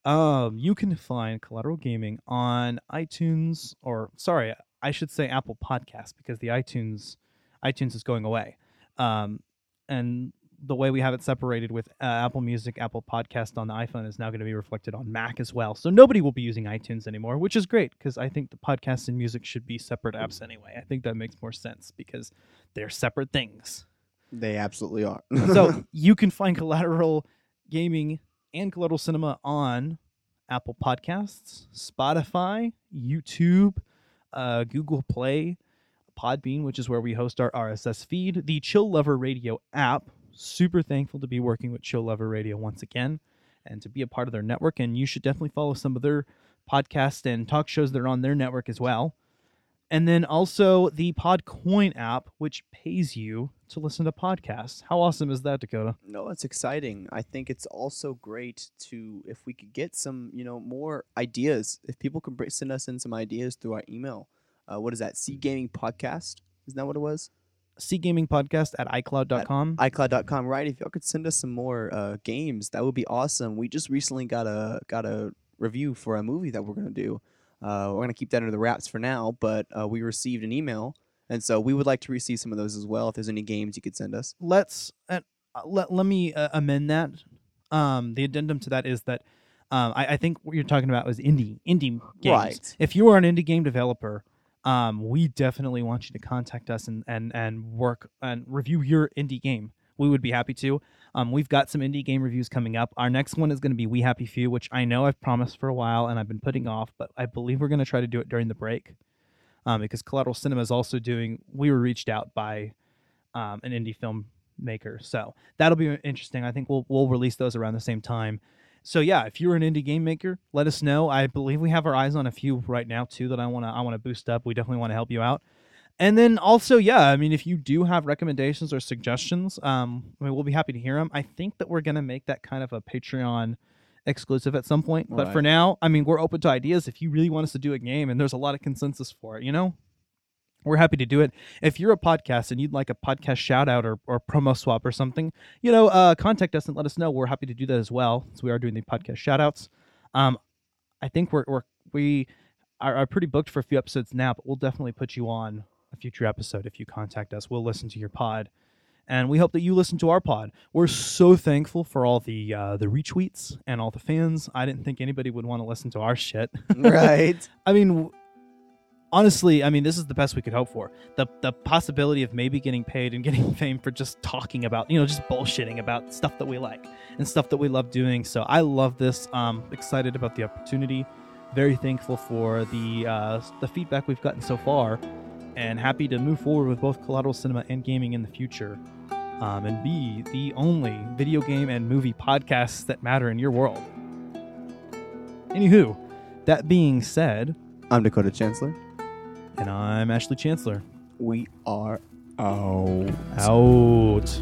S1: Um, you can find Collateral Gaming on iTunes, or sorry, I should say Apple Podcasts because the iTunes iTunes is going away. Um, and the way we have it separated with uh, Apple Music, Apple Podcast on the iPhone is now going to be reflected on Mac as well. So nobody will be using iTunes anymore, which is great because I think the podcast and music should be separate apps anyway. I think that makes more sense because they're separate things.
S3: They absolutely are.
S1: so you can find Collateral Gaming and Collateral Cinema on Apple Podcasts, Spotify, YouTube, uh, Google Play, Podbean, which is where we host our RSS feed, the Chill Lover Radio app. Super thankful to be working with Chill Lover Radio once again and to be a part of their network. And you should definitely follow some of their podcasts and talk shows that are on their network as well. And then also the Podcoin app, which pays you to listen to podcasts. How awesome is that, Dakota?
S3: No, it's exciting. I think it's also great to if we could get some, you know, more ideas. If people could send us in some ideas through our email. Uh, what is that? C Gaming Podcast. Isn't that what it was?
S1: Gaming Podcast at iCloud.com.
S3: iCloud.com. Right. If y'all could send us some more uh, games, that would be awesome. We just recently got a got a review for a movie that we're gonna do. Uh, we're gonna keep that under the wraps for now, but uh, we received an email, and so we would like to receive some of those as well. If there's any games you could send us.
S1: let's uh, let, let me uh, amend that. Um, the addendum to that is that um, I, I think what you're talking about is indie indie games.
S3: Right.
S1: If you are an indie game developer, um, we definitely want you to contact us and and and work and review your indie game. We would be happy to. Um, we've got some indie game reviews coming up. Our next one is going to be We Happy Few, which I know I've promised for a while and I've been putting off, but I believe we're going to try to do it during the break. Um, because Collateral Cinema is also doing. We were reached out by um, an indie film maker. So that'll be interesting. I think we'll we'll release those around the same time. So yeah, if you're an indie game maker, let us know. I believe we have our eyes on a few right now too that I want to I want to boost up. We definitely want to help you out. And then also, yeah, I mean, if you do have recommendations or suggestions, um, I mean, we'll be happy to hear them. I think that we're gonna make that kind of a Patreon exclusive at some point. But for now, I mean, we're open to ideas. If you really want us to do a game, and there's a lot of consensus for it, you know, we're happy to do it. If you're a podcast and you'd like a podcast shout out or, or promo swap or something, you know, uh, contact us and let us know. We're happy to do that as well. So we are doing the podcast shout outs. Um, I think we're, we're we are, are pretty booked for a few episodes now, but we'll definitely put you on a future episode if you contact us. We'll listen to your pod, and we hope that you listen to our pod. We're so thankful for all the uh, the retweets and all the fans. I didn't think anybody would want to listen to our shit.
S3: Right.
S1: I mean, honestly, I mean, this is the best we could hope for. The the possibility of maybe getting paid and getting fame for just talking about, you know, just bullshitting about stuff that we like and stuff that we love doing. So I love this. Um, excited about the opportunity. Very thankful for the uh, the feedback we've gotten so far, and happy to move forward with both collateral cinema and gaming in the future. Um, and be the only video game and movie podcasts that matter in your world. Anywho, that being said,
S3: I'm Dakota Chancellor.
S1: And I'm Ashley Chancellor.
S3: We are out.
S1: Out.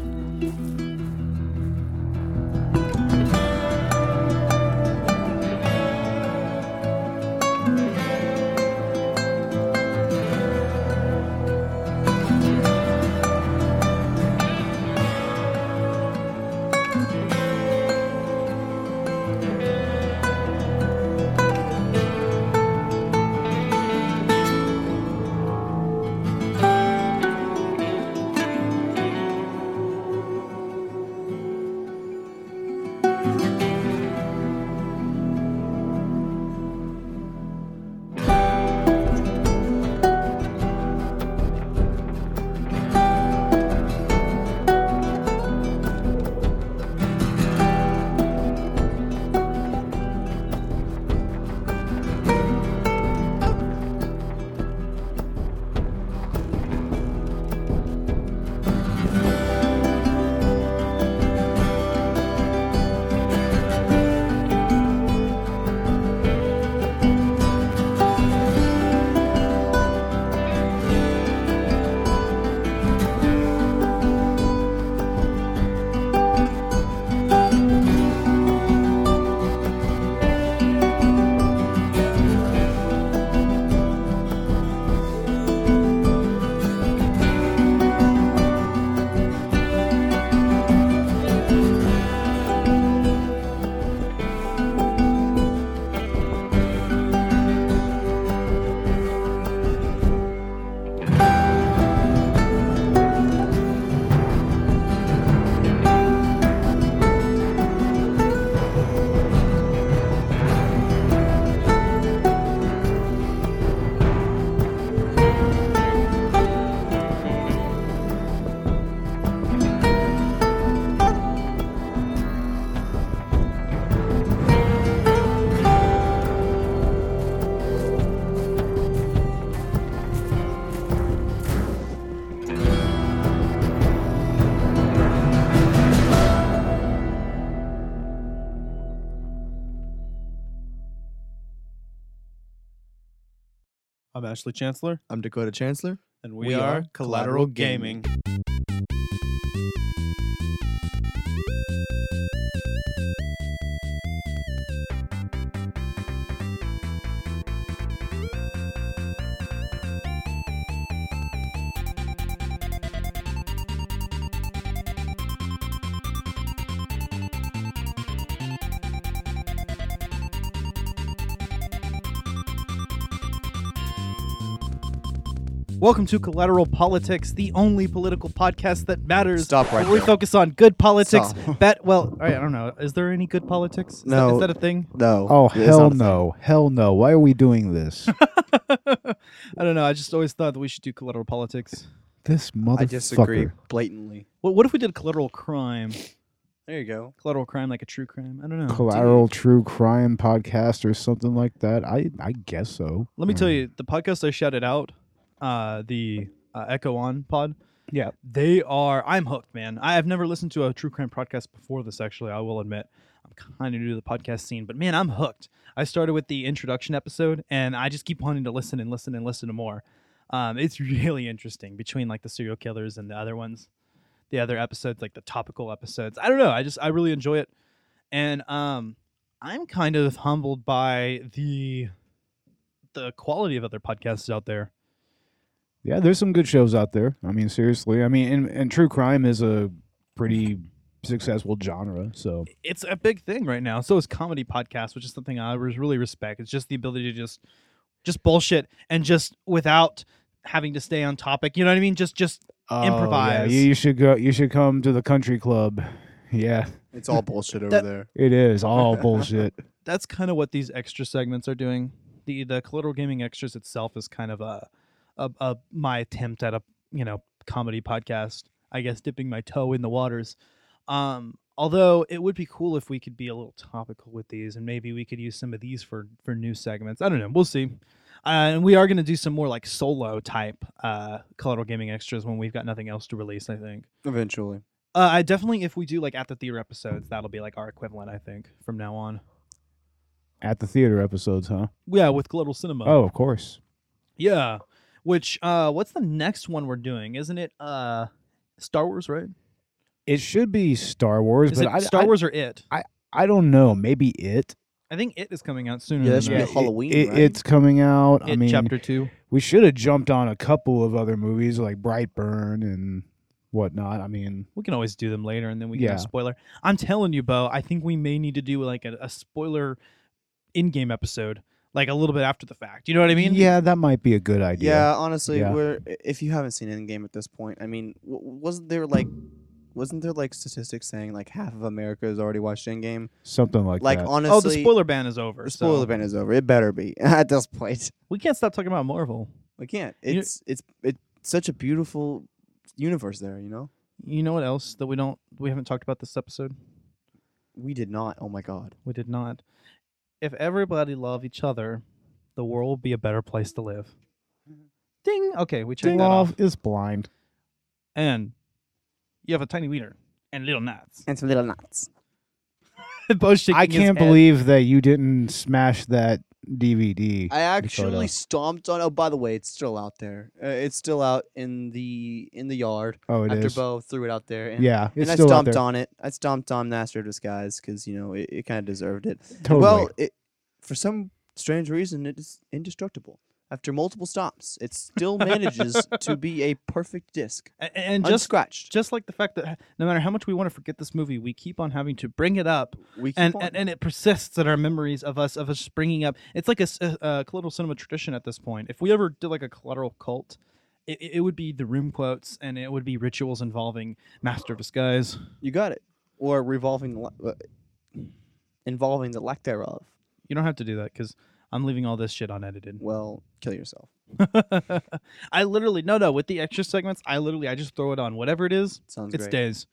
S13: Ashley Chancellor.
S3: I'm Dakota Chancellor.
S13: And we, are Collateral Gaming.
S1: Welcome to Collateral Politics, the only political podcast that matters.
S3: Stop right
S1: where We
S3: there.
S1: focus on good politics.
S3: Stop.
S1: Bet well, all right, I don't know. Is there any good politics? Is
S3: No.
S1: is that a thing?
S3: No.
S4: Oh
S3: it's not
S4: hell
S3: a thing.
S4: no, hell no! Why are we doing this?
S1: I don't know. I just always thought that we should do collateral politics.
S4: this motherfucker.
S3: I disagree blatantly.
S1: What, what if we did collateral crime?
S3: There you go.
S1: Collateral crime, like a true crime. I don't know.
S4: Collateral true crime podcast or something like that. I I guess so.
S1: Let me tell you, the podcast I shouted out, uh, the uh, Echo On Pod.
S4: Yeah.
S1: they are. I'm hooked, man. I have never listened to a true crime podcast before this. Actually, I will admit, I'm kind of new to the podcast scene, but man, I'm hooked. I started with the introduction episode, and I just keep wanting to listen and listen and listen to more. Um, it's really interesting between like the serial killers and the other ones, the other episodes, like the topical episodes. I don't know. I just I really enjoy it, and um, I'm kind of humbled by the the quality of other podcasts out there.
S4: Yeah, there's some good shows out there. I mean, seriously. I mean, and, and true crime is a pretty successful genre. So
S1: It's a big thing right now. So is comedy podcasts, which is something I really respect. It's just the ability to just just bullshit and just without having to stay on topic. You know what I mean? Just just
S4: Oh, yeah,
S1: improvise.
S4: you, you should go. You should come to the country club. Yeah,
S3: It's all bullshit over
S1: That-
S3: there.
S4: it is all bullshit.
S1: That's kind of what these extra segments are doing. The the collateral gaming extras itself is kind of a, a, a my attempt at a you know comedy podcast. I guess dipping my toe in the waters. Um, although it would be cool if we could be a little topical with these, and maybe we could use some of these for for new segments. I don't know. We'll see. Uh, and we are going to do some more like solo type uh, collateral gaming extras when we've got nothing else to release. I think.
S3: Eventually.
S1: Uh, I definitely, if we do like at the theater episodes, that'll be like our equivalent. I think from now on.
S4: At the theater episodes, huh?
S1: Yeah, with collateral cinema.
S4: Oh, of course.
S1: Yeah. Which uh what's the next one we're doing? Isn't it uh Star Wars, right?
S4: It should be Star Wars,
S1: Is
S4: but
S1: it
S4: I,
S1: Star
S4: I-
S1: Wars or it?
S4: I I don't know. Maybe it.
S1: I think it is coming out sooner
S3: Yeah, that
S1: than
S3: should be
S1: that.
S3: Halloween,
S4: It-
S3: right?
S4: It's coming out. I mean,
S1: chapter 2.
S4: We should have jumped on a couple of other movies like Brightburn and whatnot. I mean,
S1: We can always do them later and then we can have
S4: Yeah.
S1: spoiler. I'm telling you, Bo, I think we may need to do like a, a spoiler Endgame episode like a little bit after the fact. You know what I mean?
S4: yeah, that might be a good idea.
S3: Yeah, honestly,
S4: Yeah.
S3: we're if you haven't seen Endgame at this point, I mean, w- wasn't there like, wasn't there like statistics saying like half of America has already watched Endgame?
S4: Something like,
S3: Like
S4: that.
S3: honestly,
S1: Oh, the spoiler ban is over.
S3: the
S1: so
S3: spoiler ban is over. It better be at this point.
S1: We can't stop talking about Marvel.
S3: We can't.
S1: You-
S3: It's it's it's such a beautiful universe there. You know,
S1: You know what else that we don't we haven't talked about this episode?
S3: we did not. Oh my god.
S1: We did not. If everybody loved each other, the world would be a better place to live. Mm-hmm. Ding. Okay, we checked that off.
S4: Love is blind.
S1: And you have a tiny wiener and little nuts.
S3: And some little nuts.
S1: Both shaking
S4: I
S1: his
S4: can't
S1: head.
S4: believe that you didn't smash that DVD.
S3: I actually
S4: Dakota.
S3: stomped on. Oh, by the way, it's still out there. Uh, it's still out in the in the yard.
S4: Oh, it
S3: after
S4: is?
S3: Bo threw it out there. And,
S4: Yeah,
S3: and I stomped on it. I stomped on Master of Disguise because you know it, it kind of deserved it.
S4: Totally.
S3: Well, it for some strange reason it is indestructible. After multiple stops, it still manages to be a perfect disc.
S1: A- and just
S3: unscratched.
S1: just like the fact that no matter how much we want to forget this movie, we keep on having to bring it up,
S3: We
S1: and, and and it persists in our memories of us of us bringing up. It's like a collateral cinema tradition at this point. If we ever did like a collateral cult, it, it would be the room quotes, and it would be rituals involving Master of Disguise.
S3: You got it. Or revolving, uh, involving the lack thereof.
S1: You don't have to do that because I'm leaving all this shit unedited.
S3: Well, kill yourself.
S1: I literally no no with the extra segments. I literally I just throw it on whatever it is.
S3: Sounds
S1: it
S3: great.
S1: stays.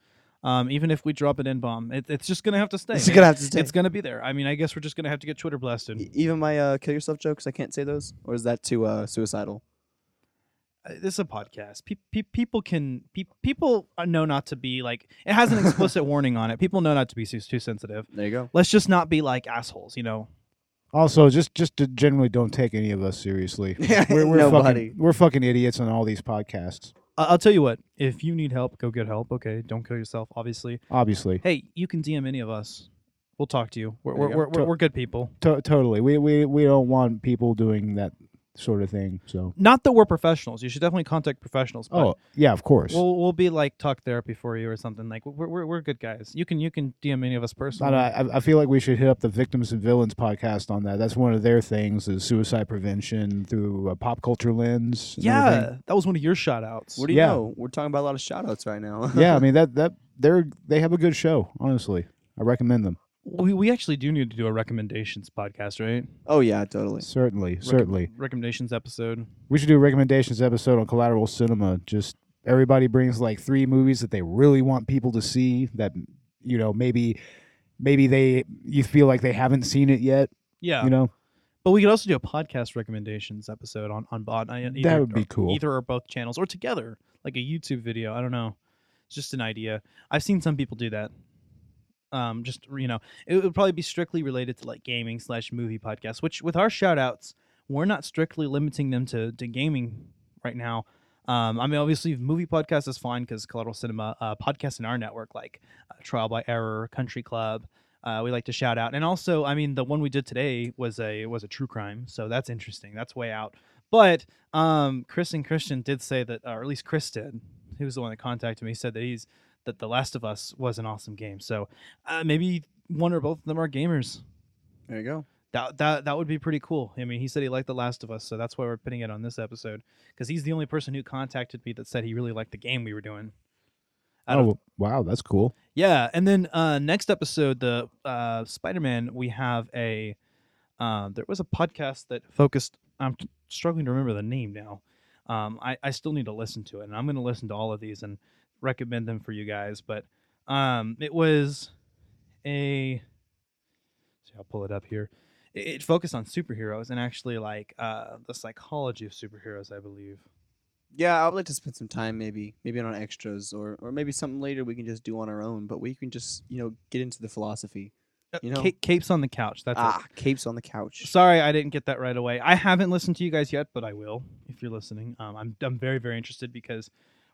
S1: Um, even if we drop an N bomb, it, it's just gonna have to stay.
S3: It's
S1: man.
S3: gonna have to stay.
S1: It's gonna be there. I mean, I guess we're just gonna have to get Twitter blasted.
S3: E- Even my uh, kill yourself jokes, I can't say those, or is that too uh, suicidal?
S1: Uh, This is a podcast. Pe- pe- people can pe- people uh, know not to be like. It has an explicit warning on it. People know not to be too, too sensitive.
S3: There you go.
S1: Let's just not be like assholes. You know.
S4: Also, just just to generally don't take any of us seriously.
S3: Yeah,
S4: we're, we're
S3: nobody.
S4: fucking we're fucking idiots on all these podcasts.
S1: I- I'll tell you what. If you need help, go get help. Okay, don't kill yourself. Obviously.
S4: Obviously,
S1: Hey, you can DM any of us. We'll talk to you. We're
S3: There
S1: we're,
S3: go.
S1: we're, we're,
S4: To-
S1: we're good people.
S4: to- totally. We, we we don't want people doing that sort of thing. So,
S1: Not that we're professionals. You should definitely contact professionals. But
S4: oh yeah, of course.
S1: We'll we'll be like talk therapy for you or something. Like we're we're, we're good guys. You can you can DM any of us personally.
S4: But I, I feel like we should hit up the Victims and Villains podcast on that. That's one of their things is suicide prevention through a pop culture lens.
S1: yeah,
S4: everything.
S1: that was one of your shout outs.
S3: What do you
S4: Yeah.
S3: know? We're talking about a lot of shout outs right now.
S4: yeah. I mean that that they're they have a good show. Honestly, I recommend them.
S1: We we actually do need to do a recommendations podcast, right?
S3: oh yeah, totally.
S4: Certainly,
S1: Recom-
S4: certainly.
S1: recommendations episode.
S4: We should do a recommendations episode on Collateral Cinema. Just everybody brings like three movies that they really want people to see that you know maybe maybe they you feel like they haven't seen it yet.
S1: Yeah,
S4: You know,
S1: but we could also do a podcast recommendations episode on on bot. Uh, either,
S4: That would be
S1: or-
S4: cool.
S1: Either or both channels or together, like a YouTube video. I don't know. It's just an idea. I've seen some people do that. Um, just you know, it would probably be strictly related to like gaming slash movie podcasts. Which with our shout outs, we're not strictly limiting them to to gaming right now. Um, I mean, obviously, movie podcast is fine because Collateral Cinema uh, podcasts in our network, like uh, Trial by Error, Country Club, uh, we like to shout out. And also, I mean, the one we did today was a was a true crime, so that's interesting. That's way out. But um, Chris and Christian did say that, or at least Chris did. He was the one that contacted me. Said that he's that The Last of Us was an awesome game. So uh, maybe one or both of them are gamers.
S3: There you go.
S1: That that that would be pretty cool. I mean, he said he liked The Last of Us, so that's why we're putting it on this episode because he's the only person who contacted me that said he really liked the game we were doing. Out of
S4: oh wow, that's cool.
S1: yeah, and then uh, next episode, the uh, Spider-Man, we have a. Uh, there was a podcast that focused. I'm struggling to remember the name now. Um, I I still need to listen to it, and I'm going to listen to all of these and recommend them for you guys. But um, it was a. See, I'll pull it up here. It, it focused on superheroes and actually like uh, the psychology of superheroes, I believe.
S3: Yeah, I would like to spend some time maybe maybe on extras or or maybe something later we can just do on our own, but we can just, you know, get into the philosophy. You know?
S1: Ca- capes on the couch. That's it.
S3: ah, capes on the couch.
S1: Sorry, I didn't get that right away. I haven't listened to you guys yet, but I will if you're listening. Um, I'm I'm very very interested because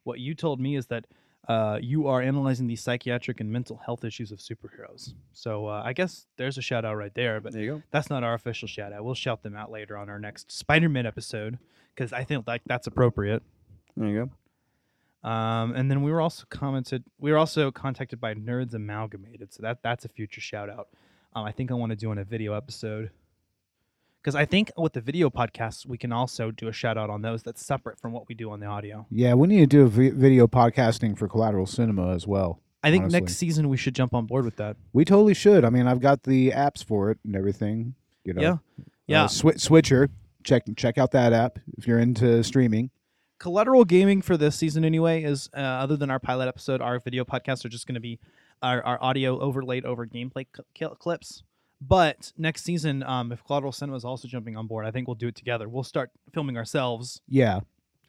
S1: what you told me is that uh, you are analyzing the psychiatric and mental health issues of superheroes. So uh, I guess there's a shout out right there, but
S3: There you go.
S1: that's not our official shout out. We'll shout them out later on our next Spider-Man episode because I think like that's appropriate.
S3: There you go.
S1: Um, and then we were also commented. We were also contacted by Nerds Amalgamated, so that that's a future shout out. Um, I think I want to do in a video episode because I think with the video podcasts we can also do a shout out on those that's separate from what we do on the audio.
S4: Yeah, we need to do a vi- video podcasting for Collateral Cinema as well.
S1: I think
S4: honestly.
S1: next season we should jump on board with that.
S4: We totally should. I mean, I've got the apps for it and everything. You know,
S1: Yeah.
S4: Uh,
S1: Yeah.
S4: Switcher. Check check out that app if you're into streaming.
S1: Collateral gaming for this season anyway is uh, other than our pilot episode, our video podcasts are just going to be our, our audio overlaid over gameplay cl- cl- clips. But next season, um, if Collateral Cinema is also jumping on board, I think we'll do it together. We'll start filming ourselves,
S4: Yeah,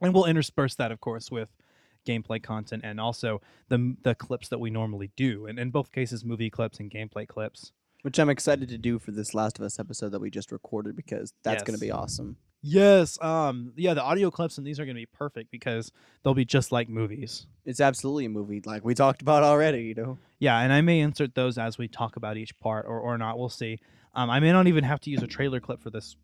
S1: and we'll intersperse that, of course, with gameplay content and also the the clips that we normally do. And in both cases, movie clips and gameplay clips.
S3: Which I'm excited to do for this Last of Us episode that we just recorded because that's going
S1: Yes.
S3: to be awesome.
S1: Yes, um, yeah, the audio clips and these are going to be perfect because they'll be just like movies.
S3: It's absolutely a movie like we talked about already, you know.
S1: Yeah, and I may insert those as we talk about each part, or, or not. We'll see. Um, I may not even have to use a trailer clip for this.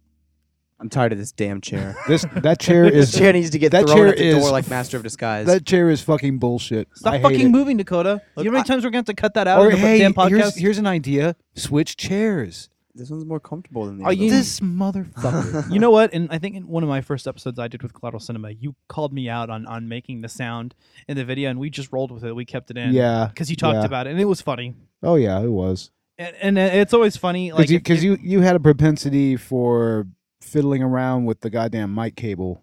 S3: I'm tired of this damn chair.
S4: this that chair is
S3: this chair needs to get
S4: that
S3: thrown
S4: chair
S3: at the
S4: is
S3: door like Master of Disguise.
S4: That chair is fucking bullshit.
S1: Stop
S4: I
S1: fucking moving, Dakota. you know how many times we're going to have to cut that out
S4: Or
S1: the
S4: hey,
S1: damn podcast?
S4: here's here's an idea: switch chairs.
S3: This one's more comfortable than the
S1: Are
S3: other
S1: you-
S3: one.
S4: This motherfucker.
S1: you know what? And I think in one of my first episodes I did with Collateral Cinema, you called me out on on making the sound in the video, and we just rolled with it. We kept it in.
S4: Yeah,
S1: because you talked
S4: yeah.
S1: about it, and it was funny.
S4: oh yeah, it was.
S1: And, and uh, it's always funny, like
S4: Because
S1: if-
S4: you,
S1: if-
S4: you you had a propensity for fiddling around with the goddamn mic cable.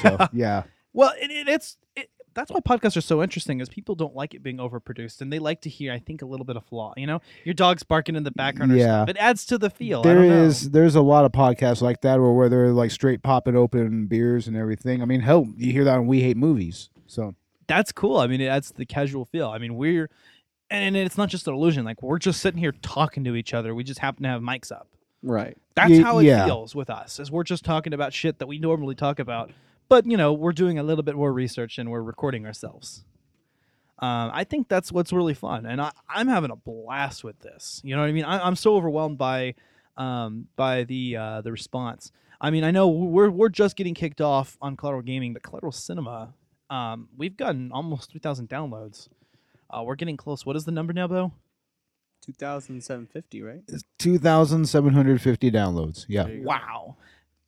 S4: So yeah,
S1: Well, it, it, it's it, that's why podcasts are so interesting. Is people don't like it being overproduced, and they like to hear, I think, a little bit of flaw. You know, your dog's barking in the background or
S4: Yeah.
S1: stuff. It adds to the feel. I don't know.
S4: there's a lot of podcasts like that where where they're like straight popping open beers and everything. I mean, hell, you hear that on We Hate Movies. So
S1: That's cool. I mean, it adds to the casual feel. I mean, we're and it's not just an illusion. Like we're just sitting here talking to each other. We just happen to have mics up.
S3: Right.
S1: That's
S4: Ye-
S1: how it
S4: yeah.
S1: feels with us, as we're just talking about shit that we normally talk about. But you know, we're doing a little bit more research and we're recording ourselves. Um, I think that's what's really fun, and I, I'm having a blast with this. You know what I mean? I, I'm so overwhelmed by um, by the uh, the response. I mean, I know we're we're just getting kicked off on Collateral Gaming, but Collateral Cinema, um, we've gotten almost 3,000 downloads. Uh, we're getting close. What is the number now, Bo?
S3: 2,750, right?
S4: Two thousand seven hundred fifty downloads. Yeah.
S1: Wow,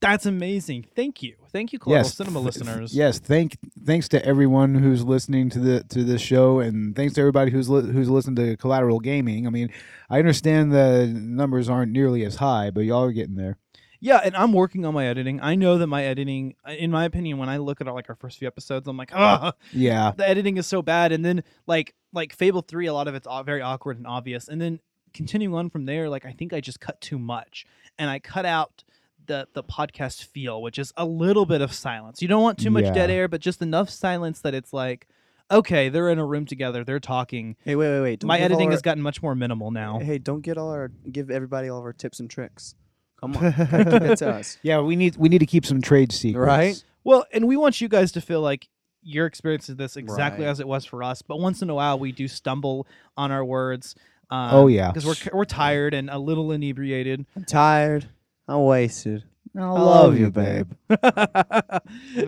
S1: that's amazing. Thank you, thank you, Collateral
S4: Yes,
S1: Cinema
S4: th-
S1: listeners.
S4: Yes, thank thanks to everyone who's listening to the to this show, and thanks to everybody who's li- who's listened to Collateral Gaming. I mean, I understand the numbers aren't nearly as high, but y'all are getting there.
S1: Yeah, and I'm working on my editing. I know that my editing, in my opinion, when I look at like our first few episodes, I'm like, ah,
S4: Yeah.
S1: the editing is so bad. And then like like Fable three, a lot of it's very awkward and obvious. And then continuing on from there, like I think I just cut too much, and I cut out the the podcast feel, which is a little bit of silence. You don't want too much dead air, but just enough silence that it's like. Okay, they're in a room together. They're talking.
S3: Hey, wait, wait, wait. Don't
S1: My editing
S3: our-
S1: has gotten much more minimal now.
S3: Hey, don't get all our give everybody all of our tips and tricks. Come on, gotta keep it to us.
S4: Yeah, we need we need to keep some trade secrets.
S3: Right?
S1: Well, and we want you guys to feel like you're experiencing this exactly
S3: Right.
S1: as it was for us. But once in a while, we do stumble on our words. Um,
S4: Oh, yeah.
S1: because we're we're tired and a little inebriated.
S3: I'm tired. I'm wasted.
S4: I
S3: I love you, babe.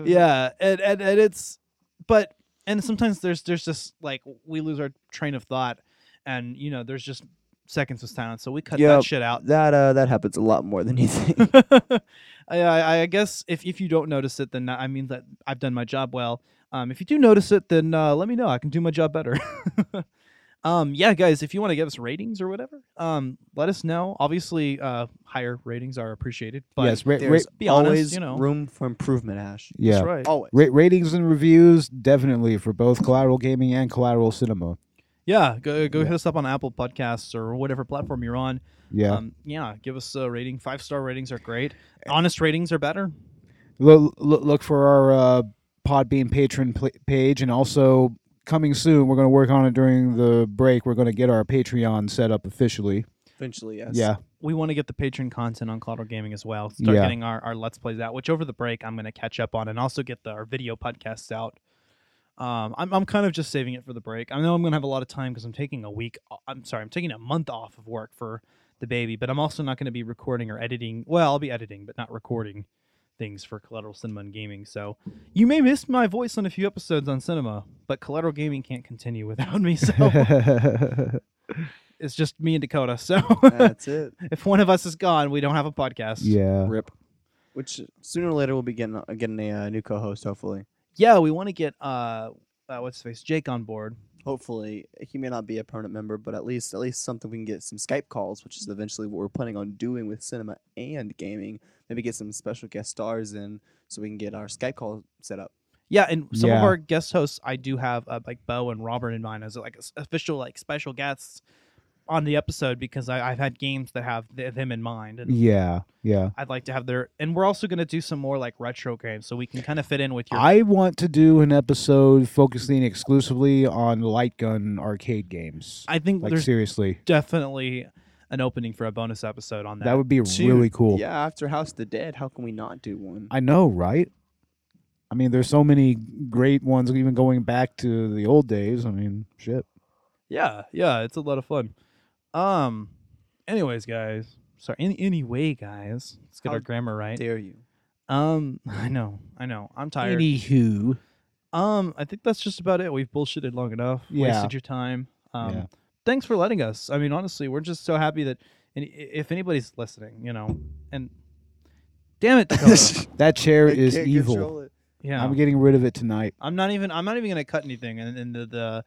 S1: yeah, and, and and it's but and sometimes there's there's just like we lose our train of thought, and you know there's just seconds of silence, so we cut
S3: Yep,
S1: that shit out.
S3: That uh, that happens a lot more than you think.
S1: I, I I guess if, if you don't notice it, then I mean that I've done my job well. Um, if you do notice it, then uh, let me know. I can do my job better. um, yeah, guys, if you want to give us ratings or whatever, um, let us know. Obviously, uh, higher ratings are appreciated. But
S4: Yes, ra- ra-
S3: There's
S1: be honest,
S3: always
S1: you know.
S3: room for improvement, Ash.
S4: Yeah.
S1: right.
S3: Always.
S4: Ra- ratings and reviews definitely for both Collateral Gaming and Collateral Cinema.
S1: Yeah, go go hit us up on Apple Podcasts or whatever platform you're on.
S4: Yeah.
S1: um, yeah. Give us a rating. Five star ratings are great. Honest ratings are better.
S4: Look, look, look for our uh, Podbean patron pl- page, and also coming soon. We're going to work on it during the break. We're going to get our Patreon set up officially.
S3: Eventually, yes.
S4: Yeah,
S1: we want to get the patron content on Collateral Gaming as well. Start
S4: Yeah.
S1: getting our, our Let's Plays out, which over the break I'm going to catch up on, and also get the, our video podcasts out. Um, I'm, I'm kind of just saving it for the break. I know I'm going to have a lot of time because I'm taking a week. I'm sorry, I'm taking a month off of work for the baby, but I'm also not going to be recording or editing. Well, I'll be editing, but not recording things for Collateral Cinema and Gaming. So you may miss my voice on a few episodes on cinema, but Collateral Gaming can't continue without me. So it's just me and Dakota. So
S3: That's it.
S1: if one of us is gone, we don't have a podcast.
S4: yeah.
S3: Rip. Which sooner or later we'll be getting uh, getting a uh, new co-host. Hopefully.
S1: Yeah, we want to get uh, uh what's his face Jake on board.
S3: Hopefully he may not be a permanent member, but at least at least something we can get some Skype calls, which is eventually what we're planning on doing with cinema and gaming. Maybe get some special guest stars in, so we can get our Skype call set up.
S1: Yeah, and some of our guest hosts, I do have uh, like Bo and Robert in mind as like official like special guests on the episode because I, I've had games that have th- them in mind, and
S4: Yeah, yeah.
S1: I'd like to have their. And we're also gonna do some more like retro games, so we can kind of fit in with your.
S4: I want to do an episode focusing exclusively on light gun arcade games.
S1: I think
S4: like
S1: there's
S4: seriously,
S1: definitely an opening for a bonus episode on that.
S4: that would be really cool.
S3: Yeah, after House of the Dead, how can we not do one?
S4: I know, right? I mean, there's so many great ones, even going back to the old days. I mean, shit.
S1: Yeah, yeah, it's a lot of fun. Um, anyways, guys. Sorry. Any anyway, guys. Let's get
S3: How
S1: our grammar right.
S3: Dare you?
S1: Um, I know, I know. I'm tired.
S4: Anywho,
S1: Um, I think that's just about it. We've bullshitted long enough.
S4: Yeah.
S1: Wasted your time. Um,
S4: Yeah.
S1: thanks for letting us. I mean, honestly, we're just so happy that and if anybody's listening, you know, and damn it,
S4: that chair
S3: I
S4: is evil.
S1: yeah,
S4: I'm getting rid of it tonight.
S1: I'm not even. I'm not even gonna cut anything in, in the the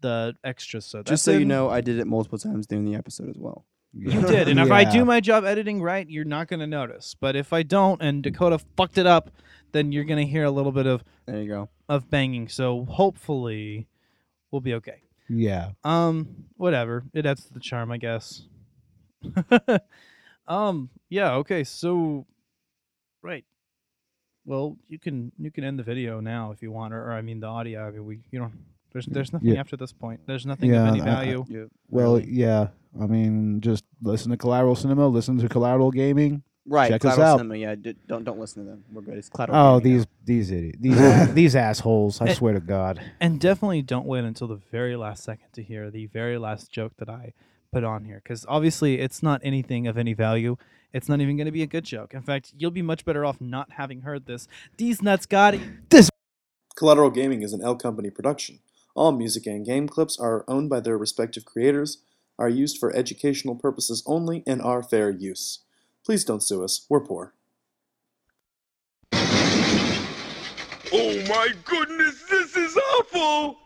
S1: the extras. So
S3: Just so you
S1: in.
S3: know, I did it multiple times during the episode as well.
S1: You did, and if I
S4: Yeah.
S1: do my job editing right, you're not gonna notice. But if I don't, and Dakota fucked it up, then you're gonna hear a little bit of
S3: There you go.
S1: of banging. So hopefully, we'll be okay.
S4: Yeah.
S1: Um, whatever. It adds to the charm, I guess. um, yeah. Okay. So, right. Well, you can you can end the video now if you want, or, or I mean the audio. I mean, we you don't. There's there's nothing
S4: Yeah.
S1: after this point. There's nothing
S4: Yeah,
S1: of any
S4: I- I-
S1: value.
S3: Yeah.
S4: Well,
S3: really.
S4: yeah. I mean, just listen to Collateral Cinema, listen to Collateral Gaming.
S3: Right.
S4: Check us
S3: Collateral
S4: out.
S3: Cinema, yeah, d- don't don't listen to them. We're good. It's collateral.
S4: Oh,
S3: Gaming
S4: these these idiots, these these assholes! I
S1: And-
S4: swear to God.
S1: And definitely don't wait until the very last second to hear the very last joke that I put on here, because obviously it's not anything of any value. It's not even going to be a good joke. In fact, you'll be much better off not having heard this. These nuts got it.
S4: This
S14: Collateral Gaming is an L Company production. All music and game clips are owned by their respective creators, are used for educational purposes only, and are fair use. Please don't sue us. We're poor.
S9: Oh my goodness, this is awful!